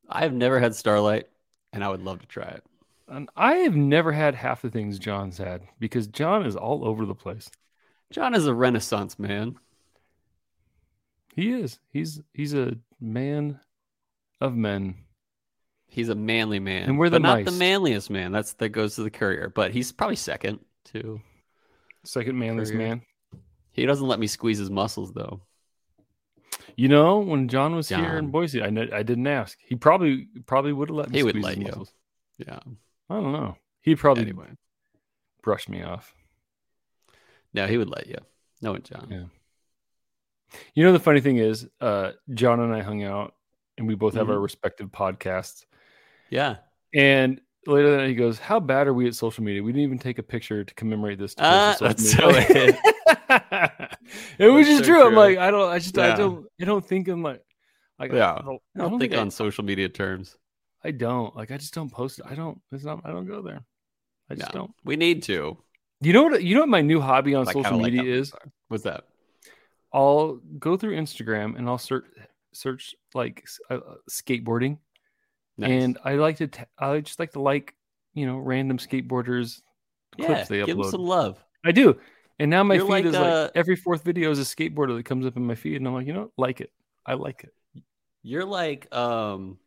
I've never had Starlight, and I would love to try it. And I have never had half the things John's had because John is all over the place. John is a Renaissance man. He is. He's he's a man of men. He's a manly man, And we're the not the manliest man. That's that goes to the courier, but he's probably second to Second manliest Courier. man. He doesn't let me squeeze his muscles though. You know, when John was here in Boise, I I didn't ask. He probably probably would have let me. He would let his you. muscles. Yeah. I don't know. He'd probably Anyway, brush me off. no, he would let you. No, it, John. Yeah. You know the funny thing is, uh, John and I hung out, and we both have Mm-hmm. our respective podcasts. Yeah. And later that night, he goes, "How bad are we at social media? We didn't even take a picture to commemorate this." to to that's so media." it was just so true. I'm like, I don't, I just, I don't, I don't think I'm like, like Yeah. I don't, I don't, think, I, on social media terms. I don't like, I just don't post. I don't. It's not. I don't go there. I just No. don't. We need to. You know what? You know what my new hobby on I social like media is? What's that? I'll go through Instagram and I'll search search like uh, uh, skateboarding, Nice. and I like to t- I just like to like you know random skateboarders yeah, clips they give him upload. some love. I do, and now my You're feed like, is uh, like every fourth video is a skateboarder that comes up in my feed, and I'm like, you know, like it. I like it. You're like, um,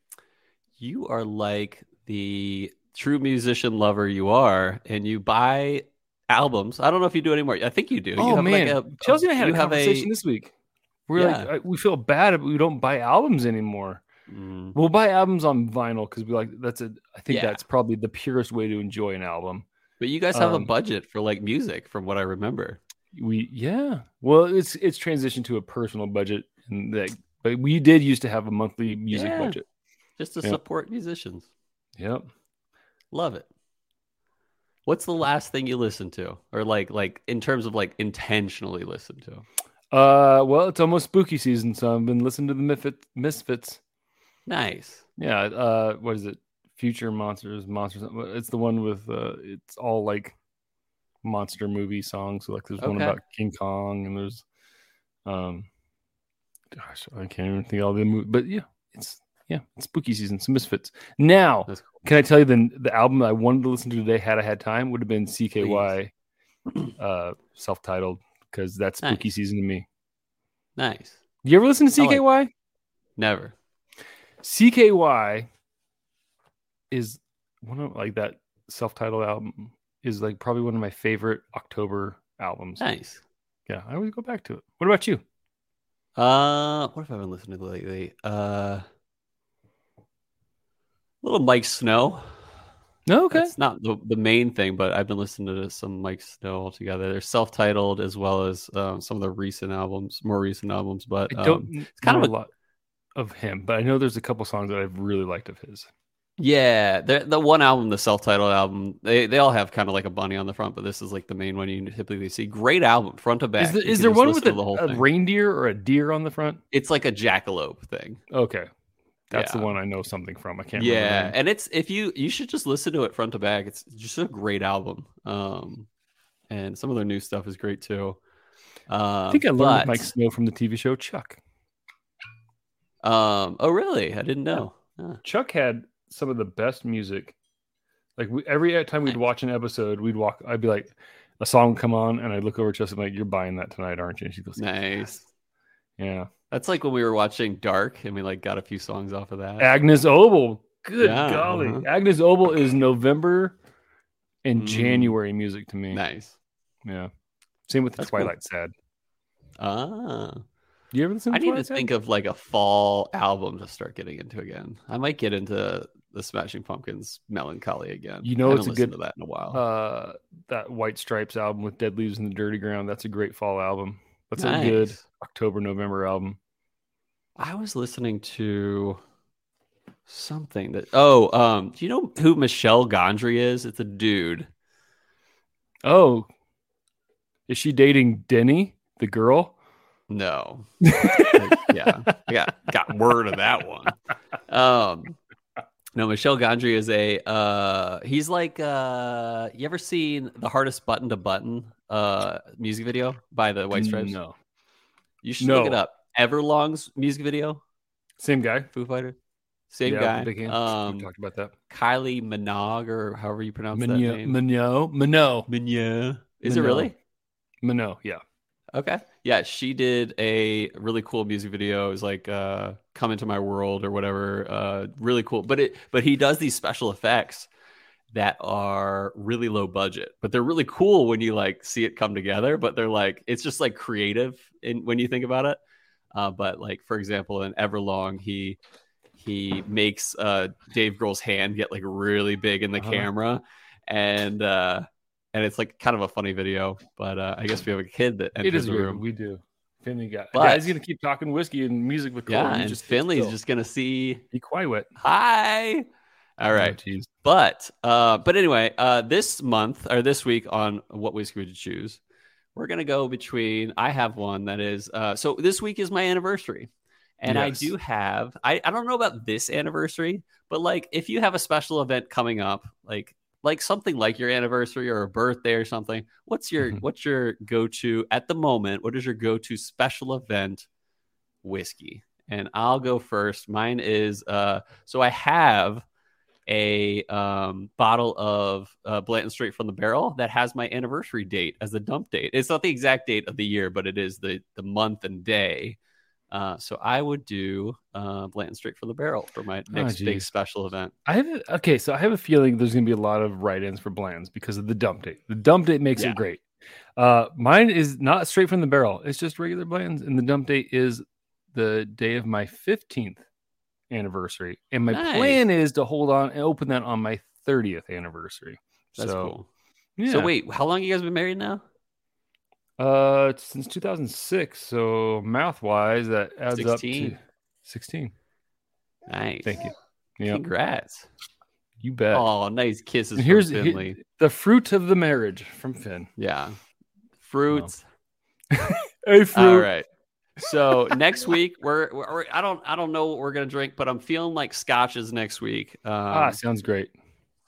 you are like the true musician lover you are, and you buy albums. I don't know if you do anymore. I think you do. you oh have man, like a, Chelsea and I had a conversation this week. We're Yeah. like, we feel bad, but we don't buy albums anymore. Mm, We'll buy albums on vinyl because we like that's a. I think Yeah. that's probably the purest way to enjoy an album. but you guys have Um, a budget for like music, from what I remember. We yeah. Well, it's it's transitioned to a personal budget, and that but we did used to have a monthly music Yeah. budget. Just to Yeah. support musicians. Yep. Love it. What's the last thing you listened to, or like like in terms of like intentionally listened to? Uh, well, it's almost spooky season, so I've been listening to the Misfits. Misfits. Nice. Yeah. Uh, what is it? Future monsters, monsters. It's the one with uh, it's all like monster movie songs. So like, there's one about King Kong, and there's, um, gosh, I can't even think of all the movie, but yeah, it's yeah, it's spooky season. So Misfits. Now, cool. Can I tell you the the album I wanted to listen to today had I had time would have been CKY, uh, self titled because that's spooky Nice. season to me. Nice. You ever listen to I like- CKY? Never. CKY is one of like that self titled album is like probably one of my favorite October albums. Nice. Yeah, I always go back to it. What about you? Uh, what have I been listening to lately? Uh, little Miike Snow. No, okay. It's not the, the main thing, but I've been listening to some Miike Snow altogether. They're self-titled as well as um, some of the recent albums, more recent albums. But I don't um, it's kind of a- lot of him, but I know there's a couple songs that I've really liked of his. yeah, the the one album, the self-titled album, they they all have kind of like a bunny on the front, but this is like the main one you typically see. Great album, front to back. Is, there, is there one with to the whole a, a reindeer or a deer on the front? It's like a jackalope thing. Okay. That's the one I know something from. I can't yeah and it's if you you should just listen to it front to back it's just a great album um and some of their new stuff is great too um, I think I learned but, Miike Snow from the TV show Chuck. Um oh really i didn't know Huh. Chuck had some of the best music. Like we, every time we'd watch an episode, we'd walk. I'd be like, a song would come on, and I'd look over at Chelsea, like, "You're buying that tonight, aren't you?" And she goes, Nice. "Yeah." That's like when we were watching Dark and we like got a few songs off of that. Agnes Obel. Good Yeah, golly, uh-huh. Agnes Obel is November and Mm. January music to me. Nice. Yeah. Same with the That's cool. Twilight Sad. Ah. Do you ever listen to I need to Twilight think of like a fall album to start getting into again. I might get into the Smashing Pumpkins Mellon Collie again. You know I it's haven't a good- listened to that in a while. uh that White Stripes album with Dead Leaves in the Dirty Ground. That's a great fall album. That's a good October November album. I was listening to something that oh, um, do you know who Michel Gondry is? It's a dude. Oh, is she dating Denny, the girl? No. Like, yeah. I got got word of that one. Um no, Michel Gondry is a uh he's like uh you ever seen the hardest button to button uh music video by the White Stripes? No, You should look it up. Everlong's music video, same guy. Foo Fighter. Same Yeah, guy. big. Um we talked about that. Kylie Minogue or however you pronounce that Minot, name. Minot, Minot, Mignon. Is it really? Minot. Yeah. Okay. Yeah, she did a really cool music video. It was like uh Come Into My World or whatever. Uh really cool. But it but he does these special effects that are really low budget, but they're really cool when you like see it come together, but they're like it's just like creative in when you think about it. Uh but like for example in Everlong he he makes uh Dave Grohl's hand get like really big in the Uh-huh. camera and uh and it's like kind of a funny video, but uh, I guess we have a kid that enters It is the weird. room. We do. Finley got. But- Guy's gonna keep talking whiskey and music with Cole. Yeah, and just Finley's just gonna see be quiet. hi. All right, Oh, jeez. but uh, but anyway, uh, this month or this week on what whiskey would you choose? We're gonna go between. I have one that is. Uh, so this week is my anniversary, and I do have. I I don't know about this anniversary, but like if you have a special event coming up, like like something like your anniversary or a birthday or something, what's your Mhm. what's your go to at the moment? What is your go to special event whiskey? And I'll go first. Mine is uh so I have a um, bottle of uh, Blanton straight from the barrel that has my anniversary date as the dump date. It's not the exact date of the year, but it is the the month and day. Uh, so I would do uh, Blanton straight from the barrel for my next big special event. I have a, okay, so I have a feeling there's gonna be a lot of write-ins for Bland's because of the dump date. The dump date makes Yeah. it great. Uh, mine is not straight from the barrel. It's just regular Bland's, and the dump date is the day of my 15th anniversary. And my Nice. plan is to hold on and open that on my 30th anniversary. That's so, cool. Yeah. So wait, how long you guys been married now? Uh, since 2006. So math wise, that adds 16. up to 16. Nice. Thank you. Yeah, Congrats. you bet. Oh, nice kisses And from here's here- Finley. the fruit of the marriage from Finn. Yeah. Fruits. Hey, fruit. All right. So next week we're, we're we're- I don't I don't know what we're gonna drink, but I'm feeling like scotches next week. Um, ah, sounds great.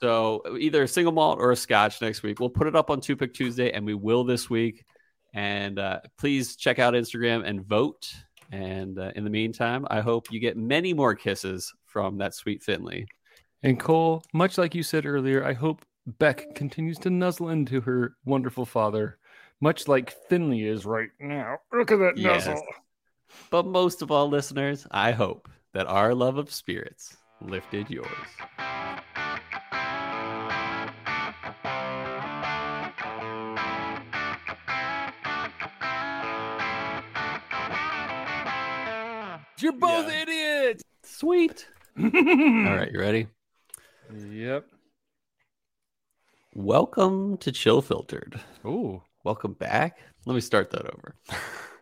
so either a single malt or a scotch next week. We'll put it up on Two Pick Tuesday, and we will this week. And uh, please check out Instagram and vote. And uh, in the meantime, I hope you get many more kisses from that sweet Finley. And Cole, much like you said earlier, I hope Beck continues to nuzzle into her wonderful father, much like Finley is right now. Look at that Yes. nuzzle. But most of all, listeners, I hope that our love of spirits lifted yours. You're both Yeah. idiots. Sweet. All All right, you ready? Yep. Welcome to Chill Filtered. Oh, Welcome back. Let me start that over.